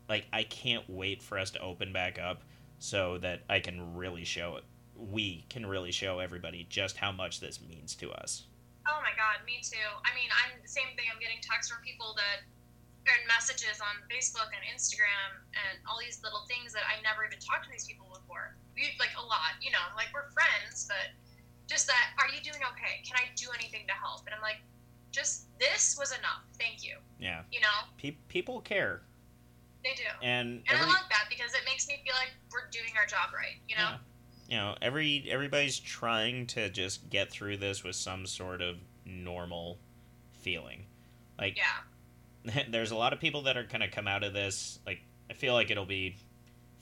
like I can't wait for us to open back up so that I can really show it. We can really show everybody just how much this means to us. Oh my god, me too. I mean, I'm the same thing. I'm getting texts from people that and messages on Facebook and Instagram and all these little things that I never even talked to these people before. We like a lot, you know, like we're friends, but just that, are you doing okay? Can I do anything to help? And I'm like, just this was enough. Thank you. Yeah, You know, Pe- people care, they do. and And every I like that because it makes me feel like we're doing our job right, you know? Yeah. You know every everybody's trying to just get through this with some sort of normal feeling. Like Yeah. there's a lot of people that are going to come out of this like i feel like it'll be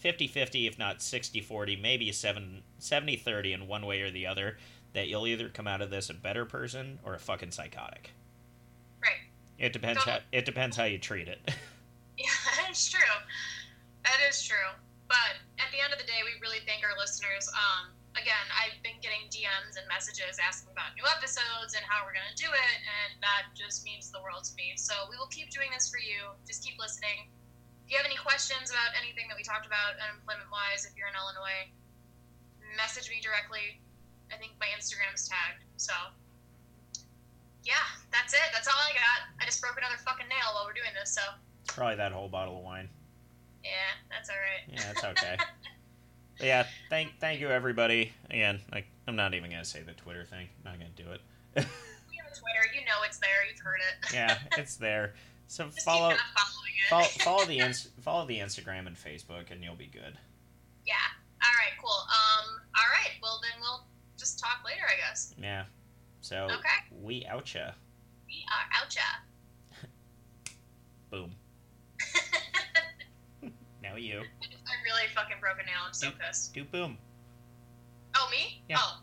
50-50 if not 60-40 maybe 7 70-30 in one way or the other that you'll either come out of this a better person or a fucking psychotic Right. it depends how it depends how you treat it Yeah, it's true. That is true. But at the end of the day, we really thank our listeners. Um, again, I've been getting DMs and messages asking about new episodes and how we're going to do it, and that just means the world to me. So we will keep doing this for you. Just keep listening. If you have any questions about anything that we talked about unemployment wise, if you're in Illinois, message me directly. I think my Instagram's tagged. So, yeah, that's it. That's all I got. I just broke another fucking nail while we're doing this, so. probably that whole bottle of wine Yeah, that's all right. yeah that's okay yeah thank thank you everybody again like i'm not even gonna say the twitter thing I'm not gonna do it We have Twitter. You know it's there. You've heard it. yeah it's there so Just follow keep following it. follow, follow the ins- follow the Instagram and Facebook, and you'll be good. Yeah. All right. Cool. Um. All right. Well, then we'll just talk later, I guess. Yeah. So Okay. we outcha. We are out, ya. Boom. You I really fucking broke a nail. I'm so pissed. do boom. Oh, me? Yeah. Oh,